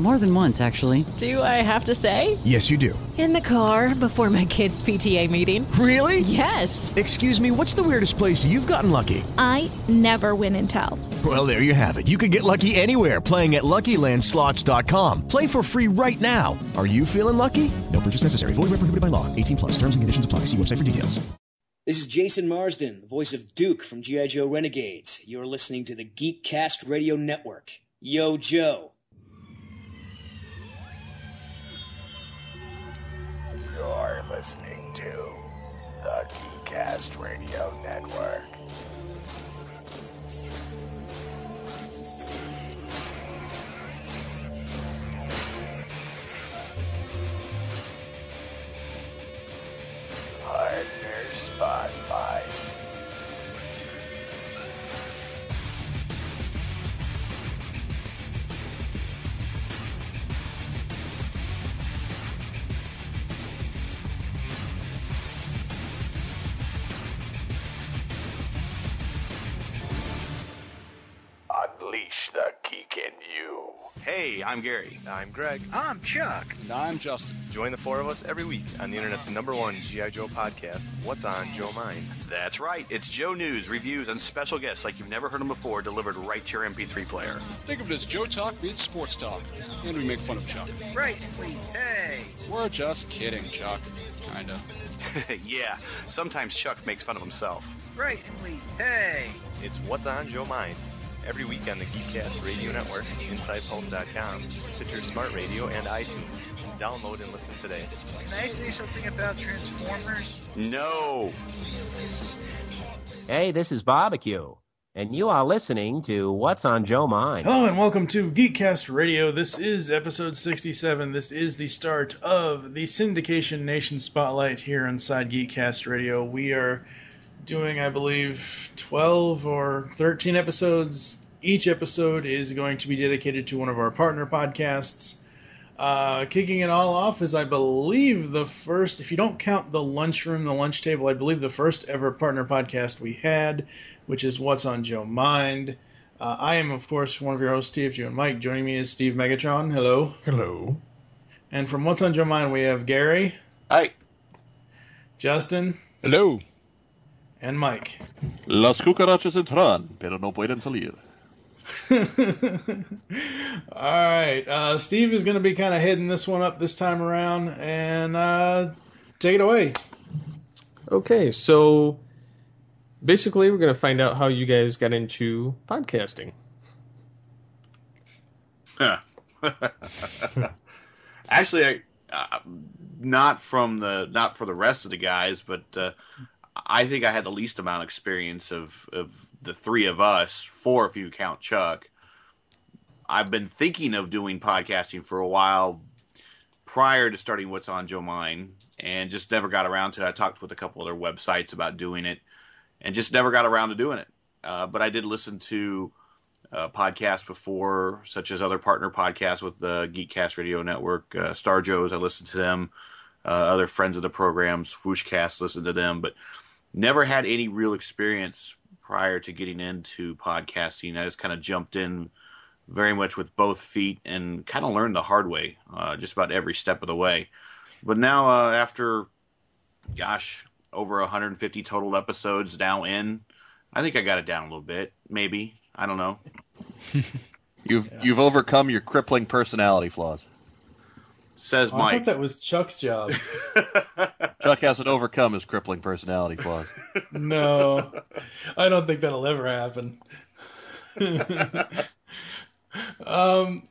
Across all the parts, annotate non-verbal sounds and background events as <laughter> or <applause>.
More than once, actually. Do I have to say? Yes, you do. In the car before my kids' PTA meeting. Really? Yes. Excuse me, what's the weirdest place you've gotten lucky? I never win and tell. Well, there you have it. You can get lucky anywhere playing at LuckyLandSlots.com. Play for free right now. Are you feeling lucky? No purchase necessary. Void where prohibited by law. 18 plus. Terms and conditions apply. See website for details. This is Jason Marsden, the voice of Duke from G.I. Joe Renegades. You're listening to the Geekcast Radio Network. Yo, Joe. You're listening to the Geekcast Radio Network. Partner Spotlight. Unleash the geek in you. Hey, I'm Gary. I'm Greg. I'm Chuck. And I'm Justin. Join the four of us every week on the internet's number one G.I. Joe podcast, What's on Joe Mind? That's right. It's Joe News, reviews, and special guests like you've never heard them before delivered right to your MP3 player. Think of it as Joe Talk meets Sports Talk. And we make fun of Chuck. Right, we, hey. We're just kidding, Chuck. Kinda. <laughs> yeah, sometimes Chuck makes fun of himself. Right, we, hey. It's What's on Joe Mind. Every week on the Geekcast Radio Network, InsidePulse.com, Stitcher Smart Radio, and iTunes. Download and listen today. Can I say something about Transformers? No. Hey, this is Barbecue, and you are listening to What's on Joe Mind. Hello and welcome to Geekcast Radio. This is episode 67. This is the start of the Syndication Nation Spotlight here inside Geekcast Radio. We are doing, I believe, 12 or 13 episodes. Each episode is going to be dedicated to one of our partner podcasts. Uh, kicking it all off is, I believe, the first, if you don't count the lunchroom, the lunch table, I believe the first ever partner podcast we had, which is What's on Joe Mind. Uh, I am, of course, one of your hosts, TFG and Mike. Joining me is Steve Megatron. Hello. Hello. And from What's on Joe Mind, we have Gary. Hi. Justin. Hello. And Mike. Las cucarachas entran, pero no pueden salir. <laughs> All right. Uh, Steve is going to be kind of heading this one up this time around, and uh, take it away. Okay, so basically, we're going to find out how you guys got into podcasting. <laughs> Actually, I, uh, not from the not for the rest of the guys, but uh, I think I had the least amount of experience of of the three of us, four if you count Chuck. I've been thinking of doing podcasting for a while prior to starting What's on Joe Mind, and just never got around to it. I talked with a couple other websites about doing it, and just never got around to doing it. Uh, but I did listen to uh, podcasts before, such as other partner podcasts with the Geekcast Radio Network, uh, Star Joe's. I listened to them. Uh, other friends of the programs, Whooshcast, listened to them, but never had any real experience prior to getting into podcasting. I just kind of jumped in very much with both feet and kind of learned the hard way, uh, just about every step of the way. But now, uh, after, gosh, over 150 total episodes now in, I think I got it down a little bit. Maybe I don't know. <laughs> you've yeah. you've overcome your crippling personality flaws. Says oh, Mike. I thought that was Chuck's job. <laughs> Chuck hasn't overcome his crippling personality flaws. no, I don't think that'll ever happen. <laughs> um,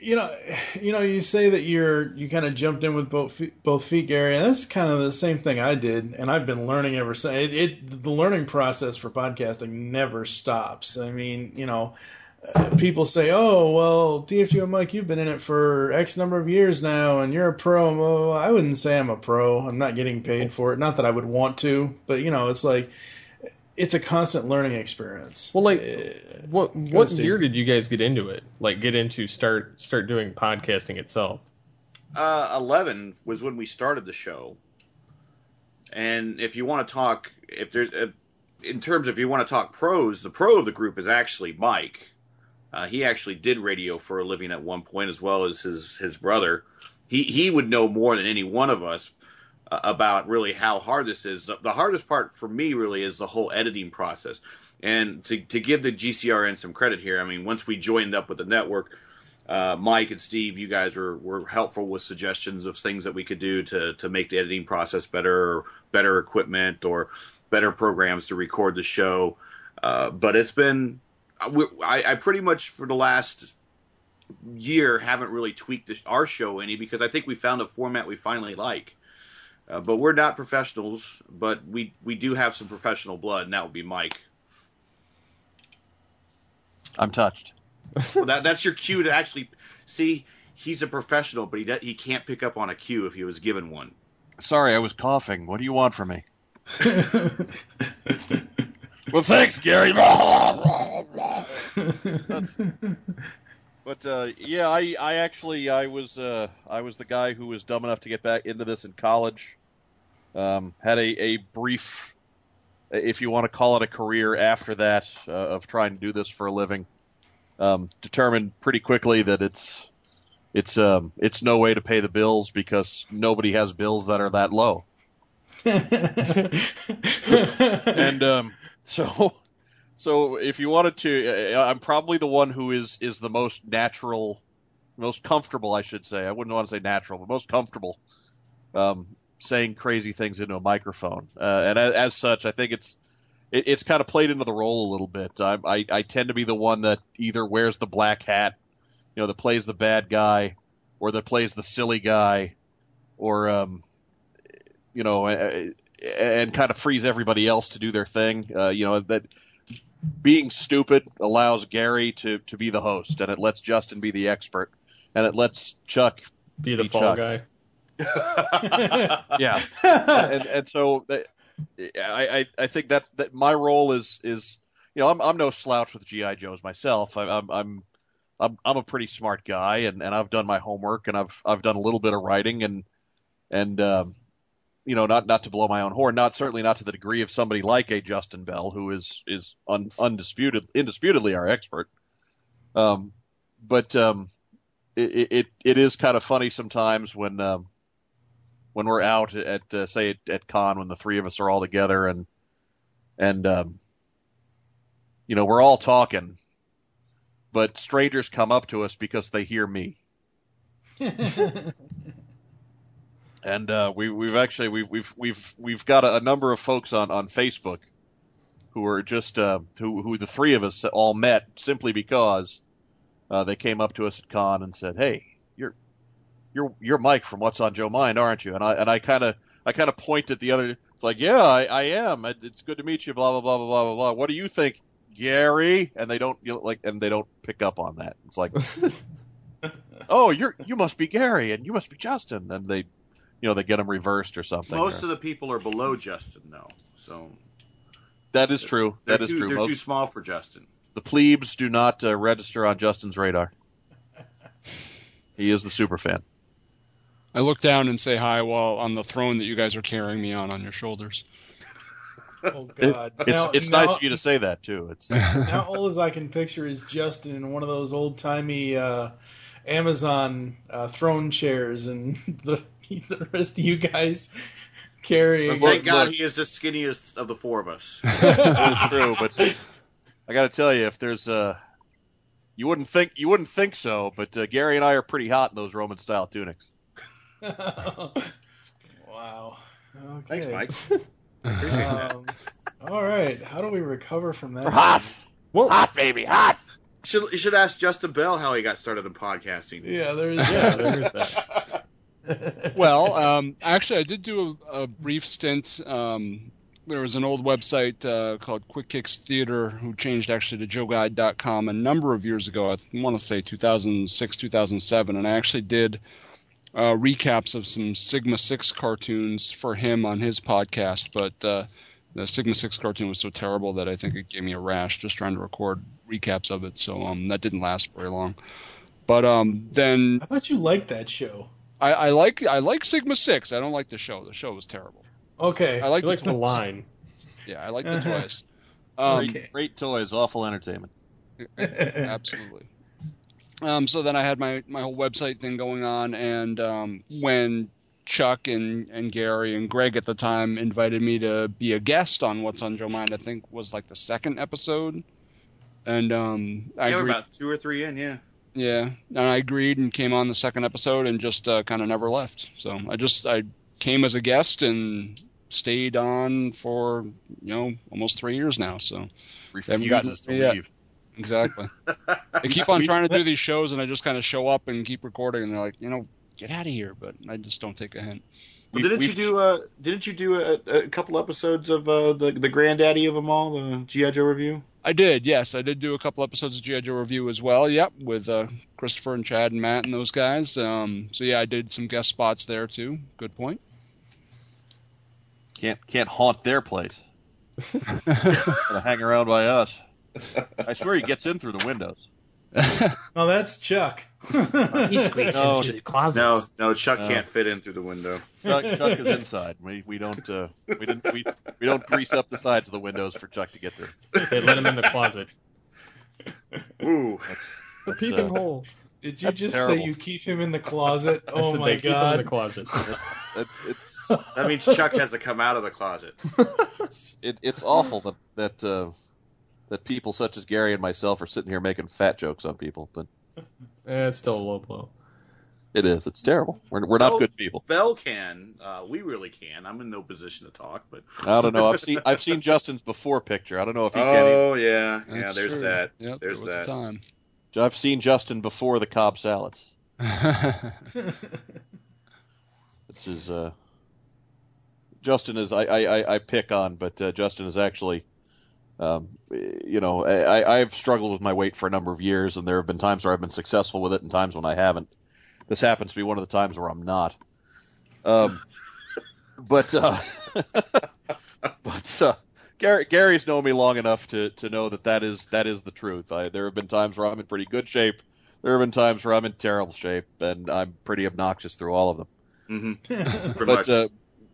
you know, you know, you say that you're you kind of jumped in with both feet, both feet, Gary, and that's kind of the same thing I did, and I've been learning ever since. It, it the learning process for podcasting never stops. I mean, you know, uh, people say, "Oh, well, DFGO Mike, you've been in it for X number of years now, and you're a pro." Well, I wouldn't say I'm a pro. I'm not getting paid for it. Not that I would want to, but you know, it's like it's a constant learning experience. Well, like, what what year did you guys get into it? Like, get into start start doing podcasting itself? Uh, Eleven was when we started the show, and if you want to talk, if there's, if, in terms of if you want to talk pros, the pro of the group is actually Mike. Uh, he actually did radio for a living at one point, as well as his his brother. He he would know more than any one of us uh, about really how hard this is. The, the hardest part for me really is the whole editing process. And to to give the GCRN some credit here, I mean, once we joined up with the network, uh, Mike and Steve, you guys were, were helpful with suggestions of things that we could do to to make the editing process better, or better equipment, or better programs to record the show. Uh, but it's been I, I pretty much for the last year haven't really tweaked the, our show any because I think we found a format we finally like. Uh, but we're not professionals, but we we do have some professional blood, and that would be Mike. I'm touched. well, that that's your cue to actually see. He's a professional, but he do- he can't pick up on a cue if he was given one. Sorry, I was coughing. What do you want from me? <laughs> well, thanks, Gary. <laughs> <laughs> but uh, yeah, I, I actually I was uh, I was the guy who was dumb enough to get back into this in college. Um, had a, a brief, if you want to call it a career after that, uh, of trying to do this for a living. Um, determined pretty quickly that it's it's um, it's no way to pay the bills because nobody has bills that are that low. <laughs> and um, so so if you wanted to, I'm probably the one who is is the most natural, most comfortable, I should say. I wouldn't want to say natural, but most comfortable um, saying crazy things into a microphone. Uh, and as, as such, I think it's it, it's kind of played into the role a little bit. I, I I tend to be the one that either wears the black hat, you know, that plays the bad guy, or that plays the silly guy, or um, you know, and, and kind of frees everybody else to do their thing. Uh, you know that being stupid allows Gary to to be the host, and it lets Justin be the expert, and it lets Chuck Be the be fall Chuck. guy. <laughs> yeah, and and so I, I I think that that my role is is you know I'm I'm no slouch with GI Joes myself. I, I'm I'm I'm I'm a pretty smart guy, and, and I've done my homework, and I've I've done a little bit of writing, and and um, you know not not to blow my own horn, not certainly not to the degree of somebody like a Justin Bell, who is is un, undisputed indisputably our expert. Um, but um, it, it it is kind of funny sometimes when um, when we're out at uh, say at, at con when the three of us are all together and and um, you know we're all talking, but strangers come up to us because they hear me. <laughs> <laughs> and uh, we we've actually we've we've we've we've got a, a number of folks on on Facebook who are just uh, who who the three of us all met simply because uh, they came up to us at con and said, "Hey, you're you're you're Mike from What's on Joe Mind, aren't you?" And I and I kind of I kind of point at the other. It's like, yeah, I, I am. It's good to meet you. Blah blah blah blah blah blah blah. What do you think, Gary? And they don't you know, like, and they don't pick up on that. It's like, <laughs> oh, you're you must be Gary, and you must be Justin, and they, you know, they get them reversed or something. Most or- of the people are below Justin, though, so that is true. they're That is too, true. They're Most- too small for Justin. the plebes do not uh, register on Justin's radar. He is the super fan. I look down and say hi while on the throne that you guys are carrying me on on your shoulders. Oh It- God! it's Now- it's now- nice of you to say that too. It's <laughs> Now all as I can picture is Justin in one of those old timey uh, Amazon uh, throne chairs, and <laughs> the the rest of you guys carrying. But thank God he is the skinniest of the four of us. <laughs> that is true, but I got to tell you, if there's uh, you wouldn't think you wouldn't think so, but uh, Gary and I are pretty hot in those Roman style tunics. <laughs> wow. Okay. Thanks, Mike. Um, all right. How do we recover from that? Hot, well, hot baby, hot. Should you should ask Justin Bell how he got started in podcasting. Yeah, there's yeah, there's that. <laughs> well, um, actually, I did do a, a brief stint. Um, there was an old website uh, called Quick Kicks Theater, who changed actually to JoeGuide.com a number of years ago. I want to say 2006, 2007, and I actually did uh, recaps of some Sigma Six cartoons for him on his podcast. But uh, the Sigma Six cartoon was so terrible that I think it gave me a rash just trying to record recaps of it. So um, that didn't last very long. But um, then I thought you liked that show. I, I like I like Sigma Six. I don't like the show. The show was terrible. Okay, I like He likes the line. Yeah, I like the <laughs> toys. Um, great, great toys, awful entertainment. <laughs> Absolutely. Um, so then I had my, my whole website thing going on, and um, when Chuck and, and Gary and Greg at the time invited me to be a guest on What's on Your Mind, I think was like the second episode, and um, I yeah, we're agreed. about two or three in. Yeah. Yeah, and I agreed and came on the second episode and just uh, kind of never left. So I just I came as a guest and stayed on for you know almost three years now. So they haven't gotten- Refuses to yeah, leave. Exactly. <laughs> I keep on trying to do these shows and I just kind of show up and keep recording and they're like, you know, get out of here. But I just don't take a hint. Well, didn't you do uh didn't you do a, a couple episodes of uh the the granddaddy of them all the GI Joe review? I did, yes. I did do a couple episodes of G.I. Joe Review as well. Yep, with uh, Christopher and Chad and Matt and those guys. Um, so yeah, I did some guest spots there too. Good point. Can't can't haunt their place. <laughs> Hang around by us. I swear he gets in through the windows. <laughs> Oh, that's Chuck. He squeaks No, into the closet. No, no, Chuck No. can't fit in through the window. Chuck, Chuck is inside. We we don't uh, we didn't we, we don't grease up the sides of the windows for Chuck to get through. They let him in the closet. Ooh. The That's, peeping uh, hole. Did you just terrible. say you keep him in the closet? I Oh said my they keep him in the closet. It, it's That means Chuck has to come out of the closet. it's it, it's awful that that uh, that people such as Gary and myself are sitting here making fat jokes on people, but <laughs> Eh, it's still a low blow. it is. It's terrible. We're we're not Bell- good people. Bell can. Uh, we really can. I'm in no position to talk, but I don't know. I've seen I've seen Justin's before picture. I don't know if he can. Either. Oh yeah, yeah. That's There's true. that. Yep, there's there that. time. I've seen Justin before the Cobb salads. <laughs> This is uh, Justin is I, I, I- I pick on, but uh, Justin is actually, um, you know, I, I've struggled with my weight for a number of years, and there have been times where I've been successful with it, and times when I haven't. This happens to be one of the times where I'm not. Um, <laughs> but uh, <laughs> but uh, Gary Gary's known me long enough to, to know that that is that is the truth. I, there have been times where I'm in pretty good shape. There have been times where I'm in terrible shape, and I'm pretty obnoxious through all of them. Mm-hmm. <laughs> But much. uh,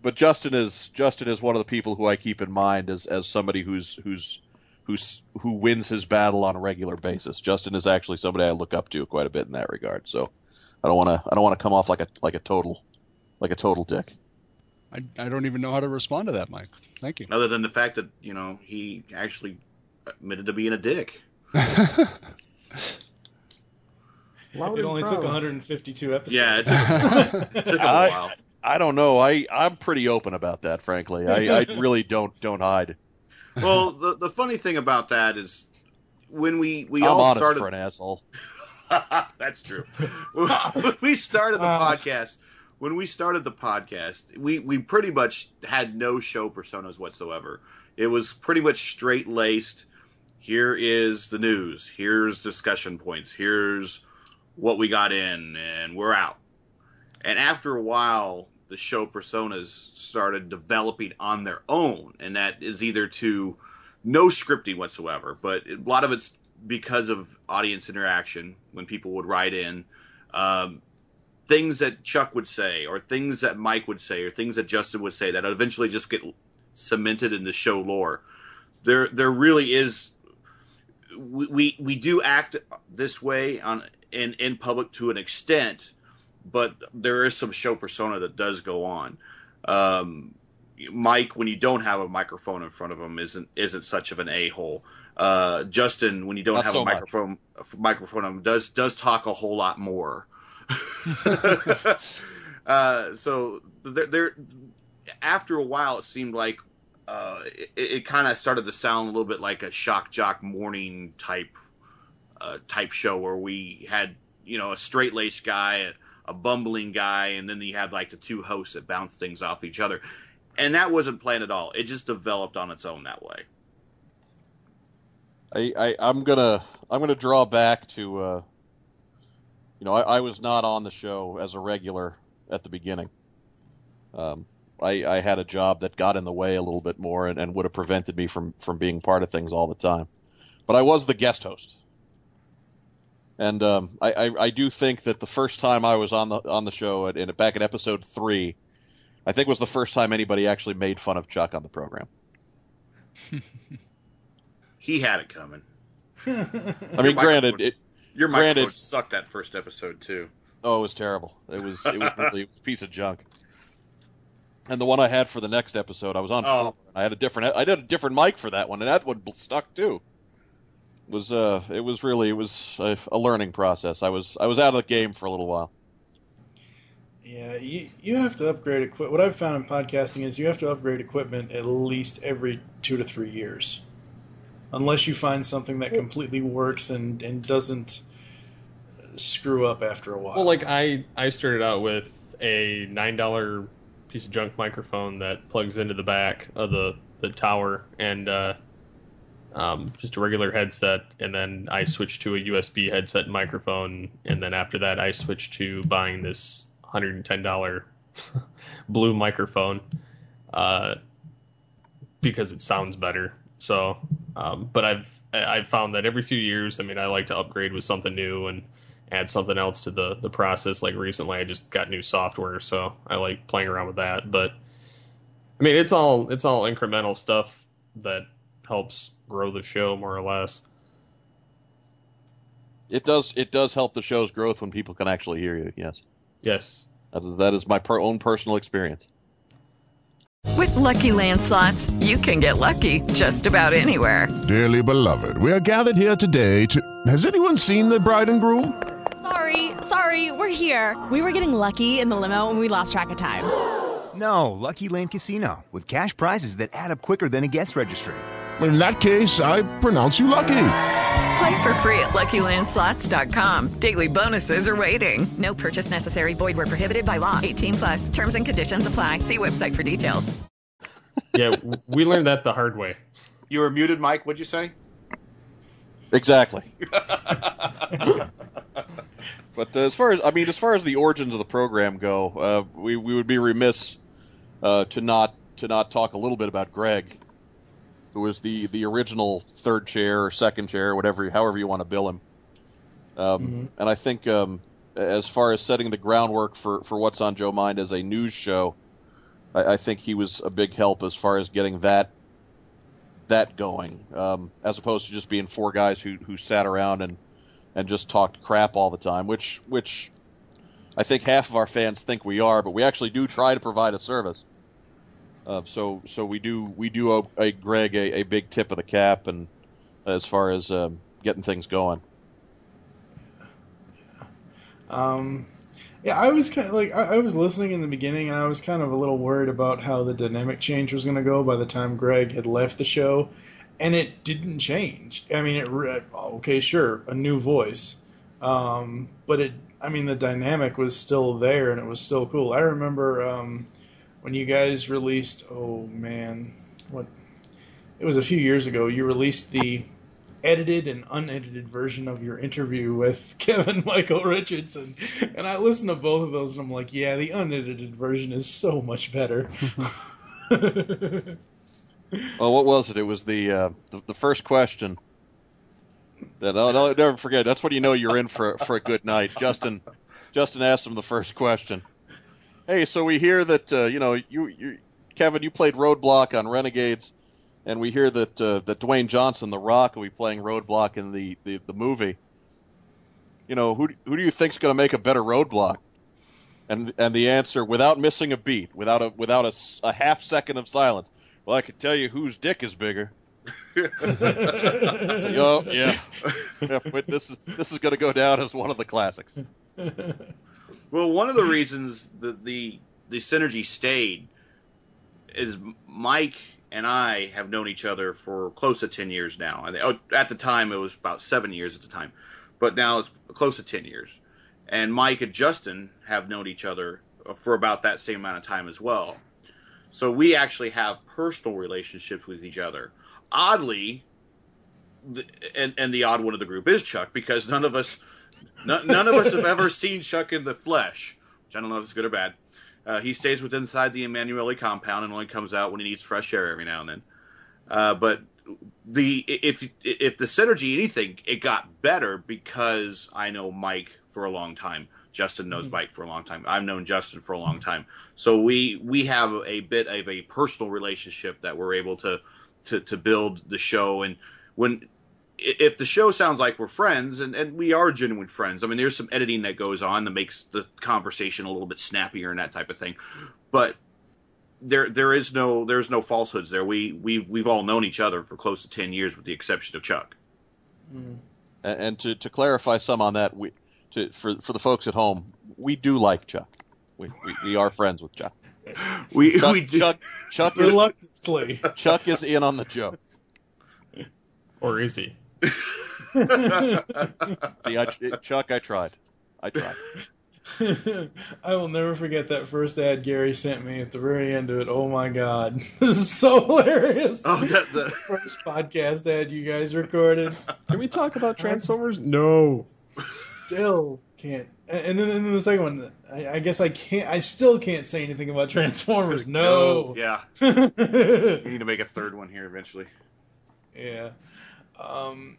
but Justin is Justin is one of the people who I keep in mind as as somebody who's who's who's who wins his battle on a regular basis. Justin is actually somebody I look up to quite a bit in that regard. So I don't want to I don't want to come off like a like a total like a total dick. I, I don't even know how to respond to that, Mike. Thank you. Other than the fact that you know he actually admitted to being a dick. <laughs> Loud It only proud. took 152 episodes. Yeah, it took, <laughs> it took a I- while. I don't know. I I'm pretty open about that, frankly. I, I <laughs> really don't don't hide. Well, the the funny thing about that is when we we I'm all started. for an asshole. <laughs> That's true. when <laughs> we started the Uh. podcast, when we started the podcast, we we pretty much had no show personas whatsoever. It was pretty much straight laced. Here is the news. Here's discussion points. Here's what we got in, and we're out. And after a while, the show personas started developing on their own, and that is either to no scripting whatsoever, but a lot of it's because of audience interaction when people would write in um, things that Chuck would say, or things that Mike would say, or things that Justin would say that eventually just get cemented in the show lore. There, there really is. We we, we do act this way on in in public to an extent, but there is some show persona that does go on. Um, Mike, when you don't have a microphone in front of him, isn't isn't such of an a hole. Uh, Justin, when you don't Not have so a much. microphone microphone, on him, does does talk a whole lot more. <laughs> <laughs> uh, so there, there, after a while, it seemed like uh, it, it kind of started to sound a little bit like a shock jock morning type uh, type show where we had you know a straight laced guy, a, bumbling guy, and then you had like the two hosts that bounce things off each other, and that wasn't planned at all. It just developed on its own that way. I, I I'm gonna I'm gonna draw back to uh, you know I, I was not on the show as a regular at the beginning. Um, I, I had a job that got in the way a little bit more and, and would have prevented me from from being part of things all the time. But I was the guest host, and um, I, I I do think that the first time I was on the on the show at, in back in episode three, I think was the first time anybody actually made fun of Chuck on the program. <laughs> He had it coming. I mean, granted, it, your granted, microphone sucked that first episode too. Oh, it was terrible. It was it was really a piece of junk. And the one I had for the next episode, I was on. Oh. I had a different. I did a different mic for that one, and that one stuck too. It was uh, it was really it was a, a learning process. I was I was out of the game for a little while. Yeah, you, you have to upgrade equipment. What I've found in podcasting is you have to upgrade equipment at least every two to three years, unless you find something that completely works and and doesn't screw up after a while. Well, like I I started out with a nine dollar piece of junk microphone that plugs into the back of the the tower and uh, um, just a regular headset, and then I switched to a USB headset and microphone, and then after that I switched to buying this hundred and ten dollar <laughs> blue microphone uh, because it sounds better. So, um, but I've I've found that every few years, I mean, I like to upgrade with something new and add something else to the the process. Like recently, I just got new software, so I like playing around with that. But I mean, it's all it's all incremental stuff that helps grow the show more or less. It does it does help the show's growth when people can actually hear you. Yes. Yes. That is that is my per- own personal experience. With Lucky Land slots, you can get lucky just about anywhere. Dearly beloved, we are gathered here today to. Has anyone seen the bride and groom? Sorry, sorry, we're here. We were getting lucky in the limo and we lost track of time. No, Lucky Land Casino, with cash prizes that add up quicker than a guest registry. In that case, I pronounce you lucky. Play for free at LuckyLandSlots.com. Daily bonuses are waiting. No purchase necessary. Void where prohibited by law. 18 plus. Terms and conditions apply. See website for details. <laughs> Yeah, we learned that the hard way. You were muted, Mike. What'd you say? Exactly. <laughs> but uh, as far as I mean, as far as the origins of the program go, uh, we we would be remiss uh, to not to not talk a little bit about Greg, who was the the original third chair or second chair, whatever however you want to bill him. Um, And I think um, as far as setting the groundwork for for what's on Joe Mind as a news show, I, I think he was a big help as far as getting that that going, um, as opposed to just being four guys who who sat around and and just talked crap all the time, which which I think half of our fans think we are, but we actually do try to provide a service. Uh, so so we do we do owe a Greg a, a big tip of the cap, and as far as um, getting things going. Um, yeah, I was kind of like I, I was listening in the beginning, and I was kind of a little worried about how the dynamic change was going to go by the time Greg had left the show, and it didn't change. I mean, it re- okay, sure, a new voice, um, but it. I mean, the dynamic was still there, and it was still cool. I remember um, when you guys released. Oh man, what? It was a few years ago. You released the edited and unedited version of your interview with <laughs> Kevin Michael Richardson. And I listened to both of those and I'm like, yeah, the unedited version is so much better. <laughs> <laughs> Well, what was it? It was the uh, the, the first question. That I'll, I'll never forget. That's when you know you're in for for a good night. Justin Justin asked him the first question. Hey, so we hear that uh, you know you, you Kevin you played Roadblock on Renegades, and we hear that uh, that Dwayne Johnson, The Rock, will be playing Roadblock in the the, the movie. You know who who do you think's going to make a better Roadblock? And and the answer, without missing a beat, without a without a, a half second of silence. Well, I can tell you whose dick is bigger. <laughs> oh yeah, <laughs> yeah. But this is this is going to go down as one of the classics. <laughs> Well, one of the reasons that the the synergy stayed is Mike and I have known each other for close to 10 years now. Think- oh, At the time, it was about seven years at the time, but now it's close to 10 years. And Mike and Justin have known each other for about that same amount of time as well. So we actually have personal relationships with each other. Oddly, and, and the odd one of the group is Chuck because none of us none, none of us have ever seen Chuck in the flesh, which I don't know if it's good or bad. Uh, he stays within inside the Emanuele compound and only comes out when he needs fresh air every now and then. Uh, but the if if the synergy anything, it got better because I know Mike for a long time. Justin knows Mike for a long time. I've known Justin for a long time. So we we have a bit of a personal relationship that we're able to to to build the show. And when if the show sounds like we're friends, and, and we are genuine friends, I mean, there's some editing that goes on that makes the conversation a little bit snappier and that type of thing. But there there is no there's no falsehoods there. We we've we've all known each other for close to ten years, with the exception of Chuck. Mm-hmm. And, and to, to clarify some on that, we to for for the folks at home, we do like Chuck. We we, we are friends with Chuck. <laughs> We Chuck, we do. Chuck, Chuck <laughs> is Reluctantly. Chuck is in on the joke. Or is he? See, I, Chuck, I tried. I tried. <laughs> I will never forget that first ad Gary sent me at the very end of it. Oh my god, <laughs> this is so hilarious! Oh, that, the <laughs> first podcast ad you guys recorded. Can we talk about Transformers? No. Still can't. And then, and then the second one, I, I guess I can't. I still can't say anything about Transformers. No. Yeah. we need to make a third one here eventually. Yeah. Um,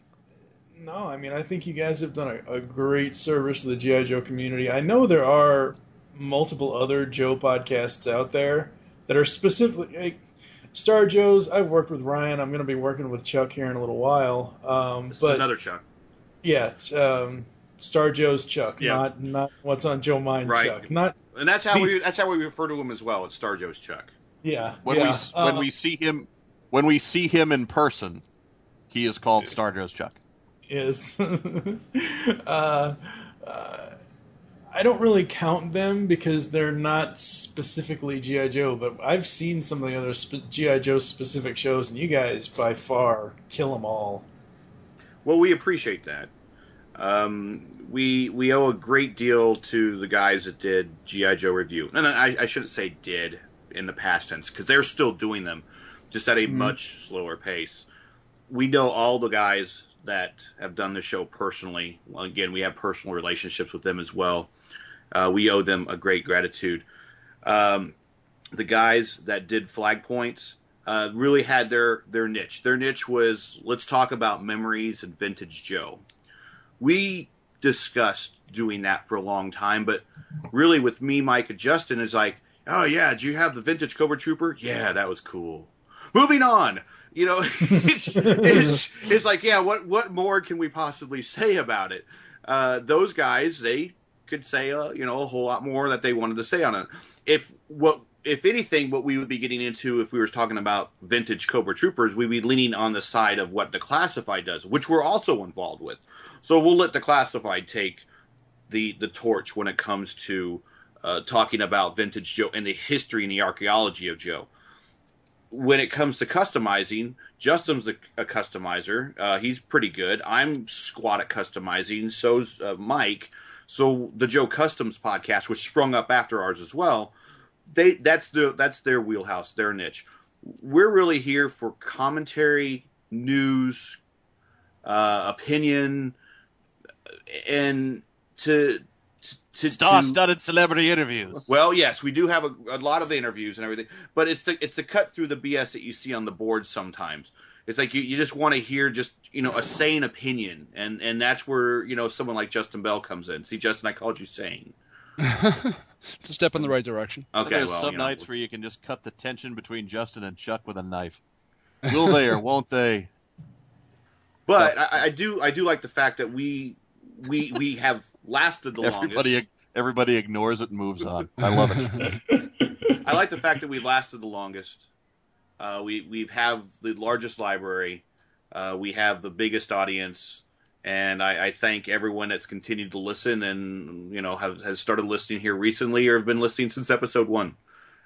no, I mean, I think you guys have done a, a great service to the G.I. Joe community. I know there are multiple other Joe podcasts out there that are specifically. Like, Star Joe's, I've worked with Ryan. I'm going to be working with Chuck here in a little while. Um, This is but another Chuck. yeah, um, Star Joe's Chuck, Yeah. not not what's on Joe Mind Right. Chuck. Not And that's how the- we that's how we refer to him as well. It's Star Joe's Chuck. yeah. When yeah. we when uh, we see him when we see him in person, he is called Star Joe's Chuck. Yes. <laughs> uh, uh, I don't really count them because they're not specifically GI Joe, but I've seen some of the other sp- GI Joe specific shows, and you guys by far kill them all. Well, we appreciate that. Um, we we owe a great deal to the guys that did GI Joe review, and I, I shouldn't say did in the past tense because they're still doing them, just at a much slower pace. We know all the guys that have done the show personally. Again, we have personal relationships with them as well. Uh, we owe them a great gratitude. Um, the guys that did flag points uh, really had their their niche. Their niche was let's talk about memories and vintage Joe. We discussed doing that for a long time, but really with me, Mike, and Justin is like, oh yeah, do you have the vintage Cobra Trooper? Yeah, that was cool. Moving on. You know, <laughs> it's, it's, <laughs> it's like, yeah, what what more can we possibly say about it? Uh, those guys, they could say, uh, you know, a whole lot more that they wanted to say on it. If what if anything, what we would be getting into if we were talking about vintage Cobra Troopers, we'd be leaning on the side of what the classified does, which we're also involved with. So we'll let the classified take the the torch when it comes to uh, talking about vintage Joe and the history and the archaeology of Joe. When it comes to customizing, Justin's a, a customizer. Uh, he's pretty good. I'm squat at customizing. So's uh, Mike. So the Joe Customs podcast, which sprung up after ours as well, they that's the that's their wheelhouse, their niche. We're really here for commentary, news, uh, opinion, and to to, to Star-studded celebrity interviews. Well, yes, we do have a, a lot of interviews and everything, but it's the it's the cut through the BS that you see on the board sometimes. It's like you, you just want to hear just you know a sane opinion, and and that's where you know someone like Justin Bell comes in. See, Justin, I called you sane. <laughs> it's a step in the right direction. Okay, There's well, some you know, nights where you can just cut the tension between Justin and Chuck with a knife. <laughs> Will they or won't they? But I, I do I do like the fact that we we we have lasted the Everybody, longest. everybody ignores it and moves on. I love it. <laughs> I like the fact that we've lasted the longest. Uh, we we have the largest library. Uh, we have the biggest audience, and I, I thank everyone that's continued to listen and you know have has started listening here recently or have been listening since episode one.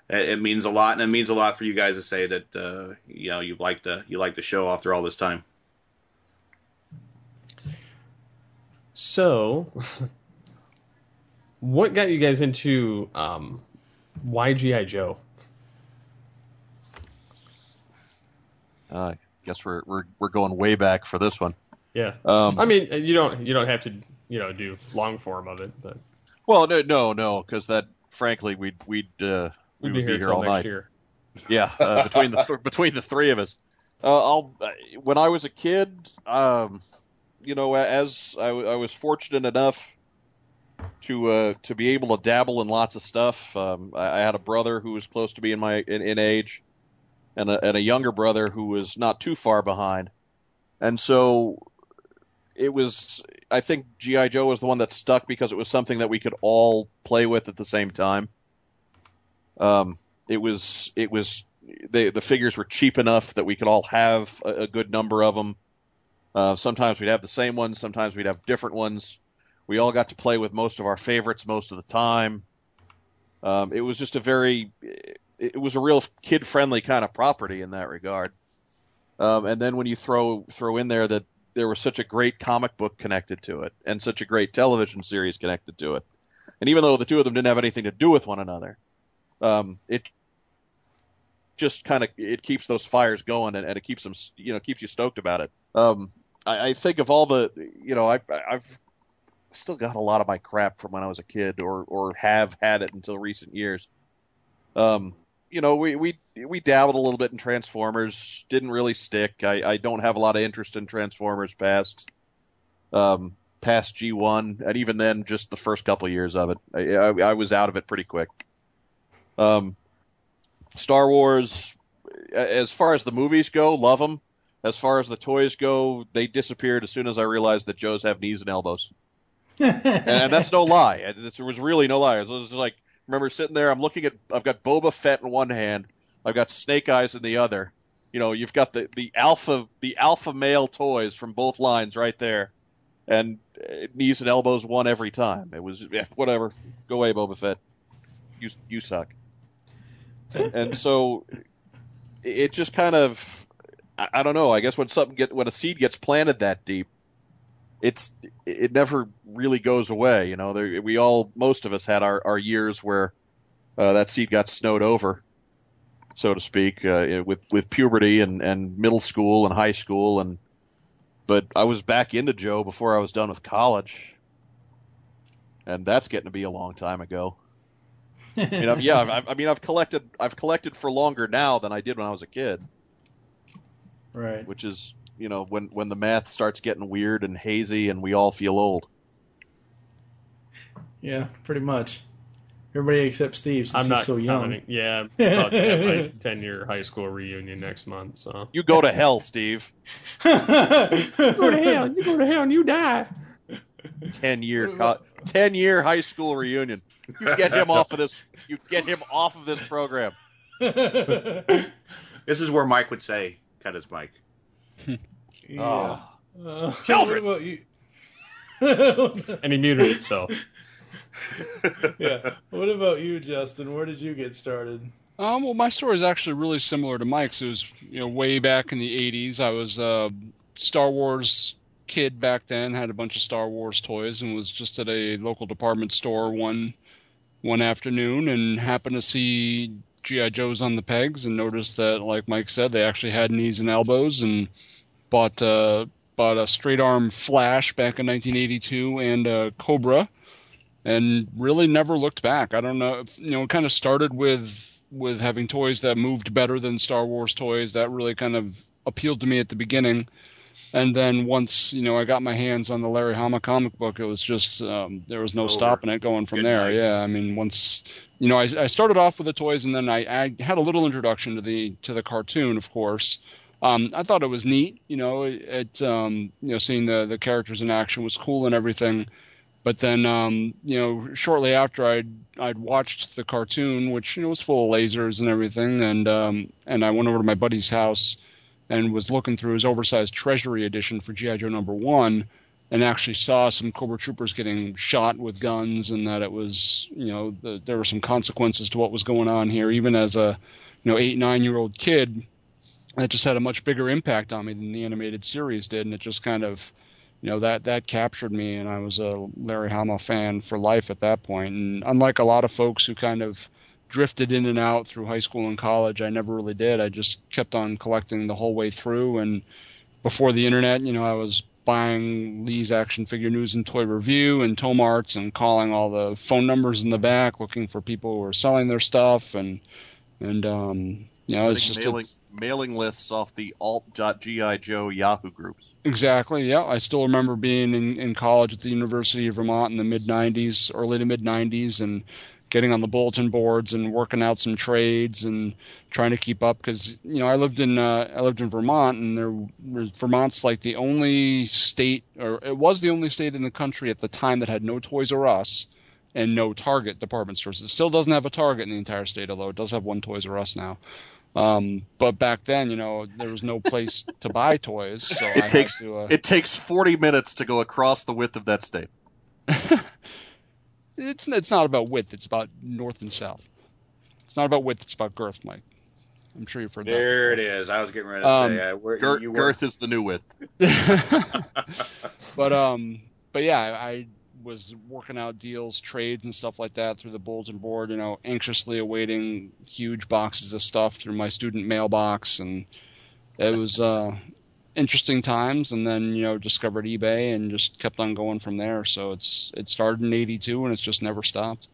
it, it means a lot, and it means a lot for you guys to say that uh, you know you like the you like the show after all this time. So, <laughs> what got you guys into um, why GI Joe? Uh, I guess we're we're we're going way back for this one. Yeah, Um, I mean, you don't you don't have to you know do long form of it, but Well, no, no, no, because that, frankly, we'd we'd uh, we We'd would be here here all night. year. <laughs> Yeah, uh, between the between the three of us. Uh, I'll uh, when I was a kid, um, you know, as I was fortunate enough to uh, to be able to dabble in lots of stuff. Um, I, I had a brother who was close to being my in, in age, and a, and a younger brother who was not too far behind, and so it was. I think GI Joe was the one that stuck because it was something that we could all play with at the same time. Um, it was it was the the figures were cheap enough that we could all have a, a good number of them. Uh, sometimes we'd have the same ones, sometimes we'd have different ones. We all got to play with most of our favorites most of the time. Um, it was just a very, it, was a real kid friendly kind of property in that regard. Um, and then when you throw throw in there that there was such a great comic book connected to it and such a great television series connected to it, and even though the two of them didn't have anything to do with one another, um, it just kind of it keeps those fires going and, and it keeps them you know keeps you stoked about it. Um, I, I think of all the you know I I've still got a lot of my crap from when I was a kid or or have had it until recent years. Um, you know we we we dabbled a little bit in Transformers, didn't really stick. I, I don't have a lot of interest in Transformers past um past G1 and even then just the first couple of years of it. I, I, I was out of it pretty quick. Um, Star Wars, as far as the movies go, love them. As far as the toys go, they disappeared as soon as I realized that Joes have knees and elbows. <laughs> and that's no lie. It was really no lie. It was just like, remember sitting there, I'm looking at, I've got Boba Fett in one hand, I've got Snake Eyes in the other. You know, you've got the, the alpha, the alpha male toys from both lines right there. And uh, knees and elbows won every time. It was, yeah, whatever. Go away, Boba Fett. You, you suck <laughs> and so it just kind of I, I don't know. I guess when something get when a seed gets planted that deep, it's it never really goes away. You know, there, we all most of us had our our years where uh, that seed got snowed over, so to speak, uh, with with puberty and and middle school and high school and. But I was back into Joe before I was done with college, and that's getting to be a long time ago. you know, yeah, I've, I mean, I've collected, I've collected for longer now than I did when I was a kid. Right. Which is, you know, when when the math starts getting weird and hazy, and we all feel old. Yeah, pretty much. Everybody except Steve, since I'm he's so young. commenting. Yeah, I'm <laughs> about to have my 10 year high school reunion next month. So You go to hell, Steve. <laughs> you go to hell. You go to hell and you die. Ten year, co- ten year high school reunion. You get him off of this. You get him off of this program. <laughs> This is where Mike would say, "Cut his mic." Yeah. Oh. Uh, Children. What about you? <laughs> And he muted himself. <laughs> yeah. What about you, Justin? Where did you get started? Um, well, my story is actually really similar to Mike's. It was, you know, way back in the '80s. I was a Star Wars kid back then. Had a bunch of Star Wars toys, and was just at a local department store one one afternoon, and happened to see GI Joes on the pegs, and noticed that, like Mike said, they actually had knees and elbows, and bought uh, bought a straight arm Flash back in 1982 and a Cobra and really never looked back. I don't know, you know, it kind of started with with having toys that moved better than Star Wars toys. That really kind of appealed to me at the beginning. And then once, you know, I got my hands on the Larry Hama comic book, it was just um, there was no Over. stopping it going from Good there. Yeah, I mean, once you know, I, I started off with the toys, and then I, I had a little introduction to the to the cartoon, of course. Um, I thought it was neat, you know, it, it um, you know, seeing the the characters in action was cool and everything. But then, um, you know, shortly after I'd I'd watched the cartoon, which you know was full of lasers and everything, and um, and I went over to my buddy's house and was looking through his oversized Treasury edition for GI Joe number one, and actually saw some Cobra troopers getting shot with guns, and that it was, you know, the, there were some consequences to what was going on here. Even as a, you know, eight nine year old kid, that just had a much bigger impact on me than the animated series did, and it just kind of, you know, that that captured me, and I was a Larry Hama fan for life at that point. And unlike a lot of folks who kind of drifted in and out through high school and college, I never really did. I just kept on collecting the whole way through, and before the internet, you know, I was buying Lee's Action Figure News and Toy Review and Tomart's and calling all the phone numbers in the back looking for people who were selling their stuff and and um you know it's just mailing, mailing lists off the alt.gi Joe Yahoo groups. Exactly. Yeah, I still remember being in, in college at the University of Vermont in the mid '90s, early to mid '90s, and getting on the bulletin boards and working out some trades and trying to keep up because you know I lived in uh, I lived in Vermont and there Vermont's like the only state or it was the only state in the country at the time that had no Toys R Us and no Target department stores. It still doesn't have a Target in the entire state, although it does have one Toys R Us now. Um, but back then, you know, there was no place to buy toys, so it I takes, had to. Uh, it takes 40 minutes to go across the width of that state. <laughs> it's it's not about width; it's about north and south. It's not about width; it's about girth, Mike. I'm sure you've heard that. There it is. I was getting ready to Um, say. Uh, where, Girth, you were, girth is the new width. <laughs> <laughs> but um, but yeah, I, I was working out deals, trades, and stuff like that through the bulletin board. You know, anxiously awaiting huge boxes of stuff through my student mailbox, and it was uh, interesting times. And then you know, discovered eBay and just kept on going from there. So it's it started in '82 and it's just never stopped.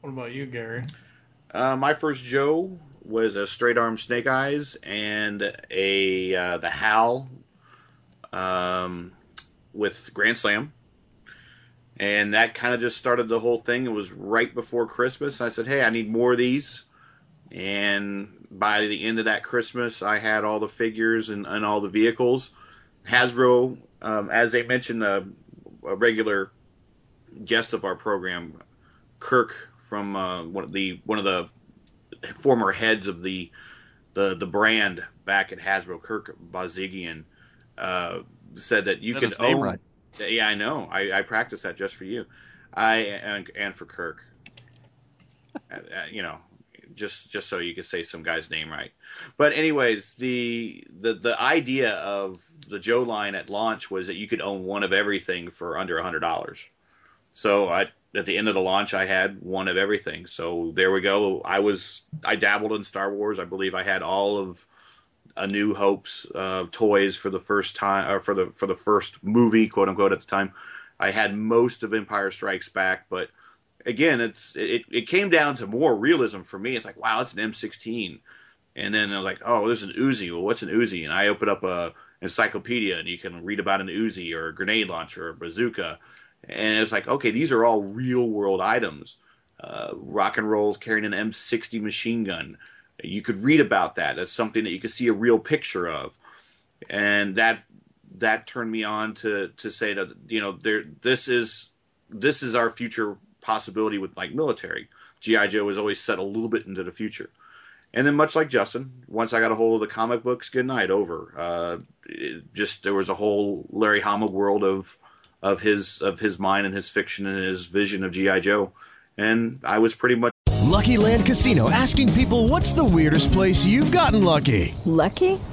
What about you, Gary? Uh, my first Joe was a straight arm Snake Eyes and a uh, the Hal um, with Grand Slam, and that kind of just started the whole thing. It was right before Christmas. I said, "Hey, I need more of these," and by the end of that Christmas, I had all the figures and, and all the vehicles. Hasbro, um, as they mentioned, uh, a regular guest of our program, Kirk from uh, one of the one of the former heads of the the the brand back at Hasbro, Kirk Bozigian, uh, said that you could his own. right. Yeah, I know. I, I practiced that just for you. I and, and for Kirk. Uh, uh, you know, just just so you could say some guy's name right. But anyways, the the the idea of the Joe line at launch was that you could own one of everything for under a hundred dollars. So I at the end of the launch, I had one of everything. So there we go. I was I dabbled in Star Wars. I believe I had all of A New Hope's uh, toys for the first time, or for the for the first movie, quote unquote, at the time. I had most of Empire Strikes Back, but again, it's it, it came down to more realism for me. It's like, wow, it's an M16, and then I was like, oh, there's an Uzi. Well, what's an Uzi? And I open up a encyclopedia, and you can read about an Uzi or a grenade launcher or a bazooka, and it's like, okay, these are all real world items. Uh, rock and rolls carrying an M60 machine gun. You could read about that. That's something that you could see a real picture of, and that that turned me on to to say that you know there this is this is our future possibility with like military. GI Joe was always set a little bit into the future, and then much like Justin, once I got a hold of the comic books, good night over. Uh, it just there was a whole Larry Hama world of of his of his mind and his fiction and his vision of GI Joe, and I was pretty much. Lucky Land Casino asking people what's the weirdest place you've gotten lucky? Lucky?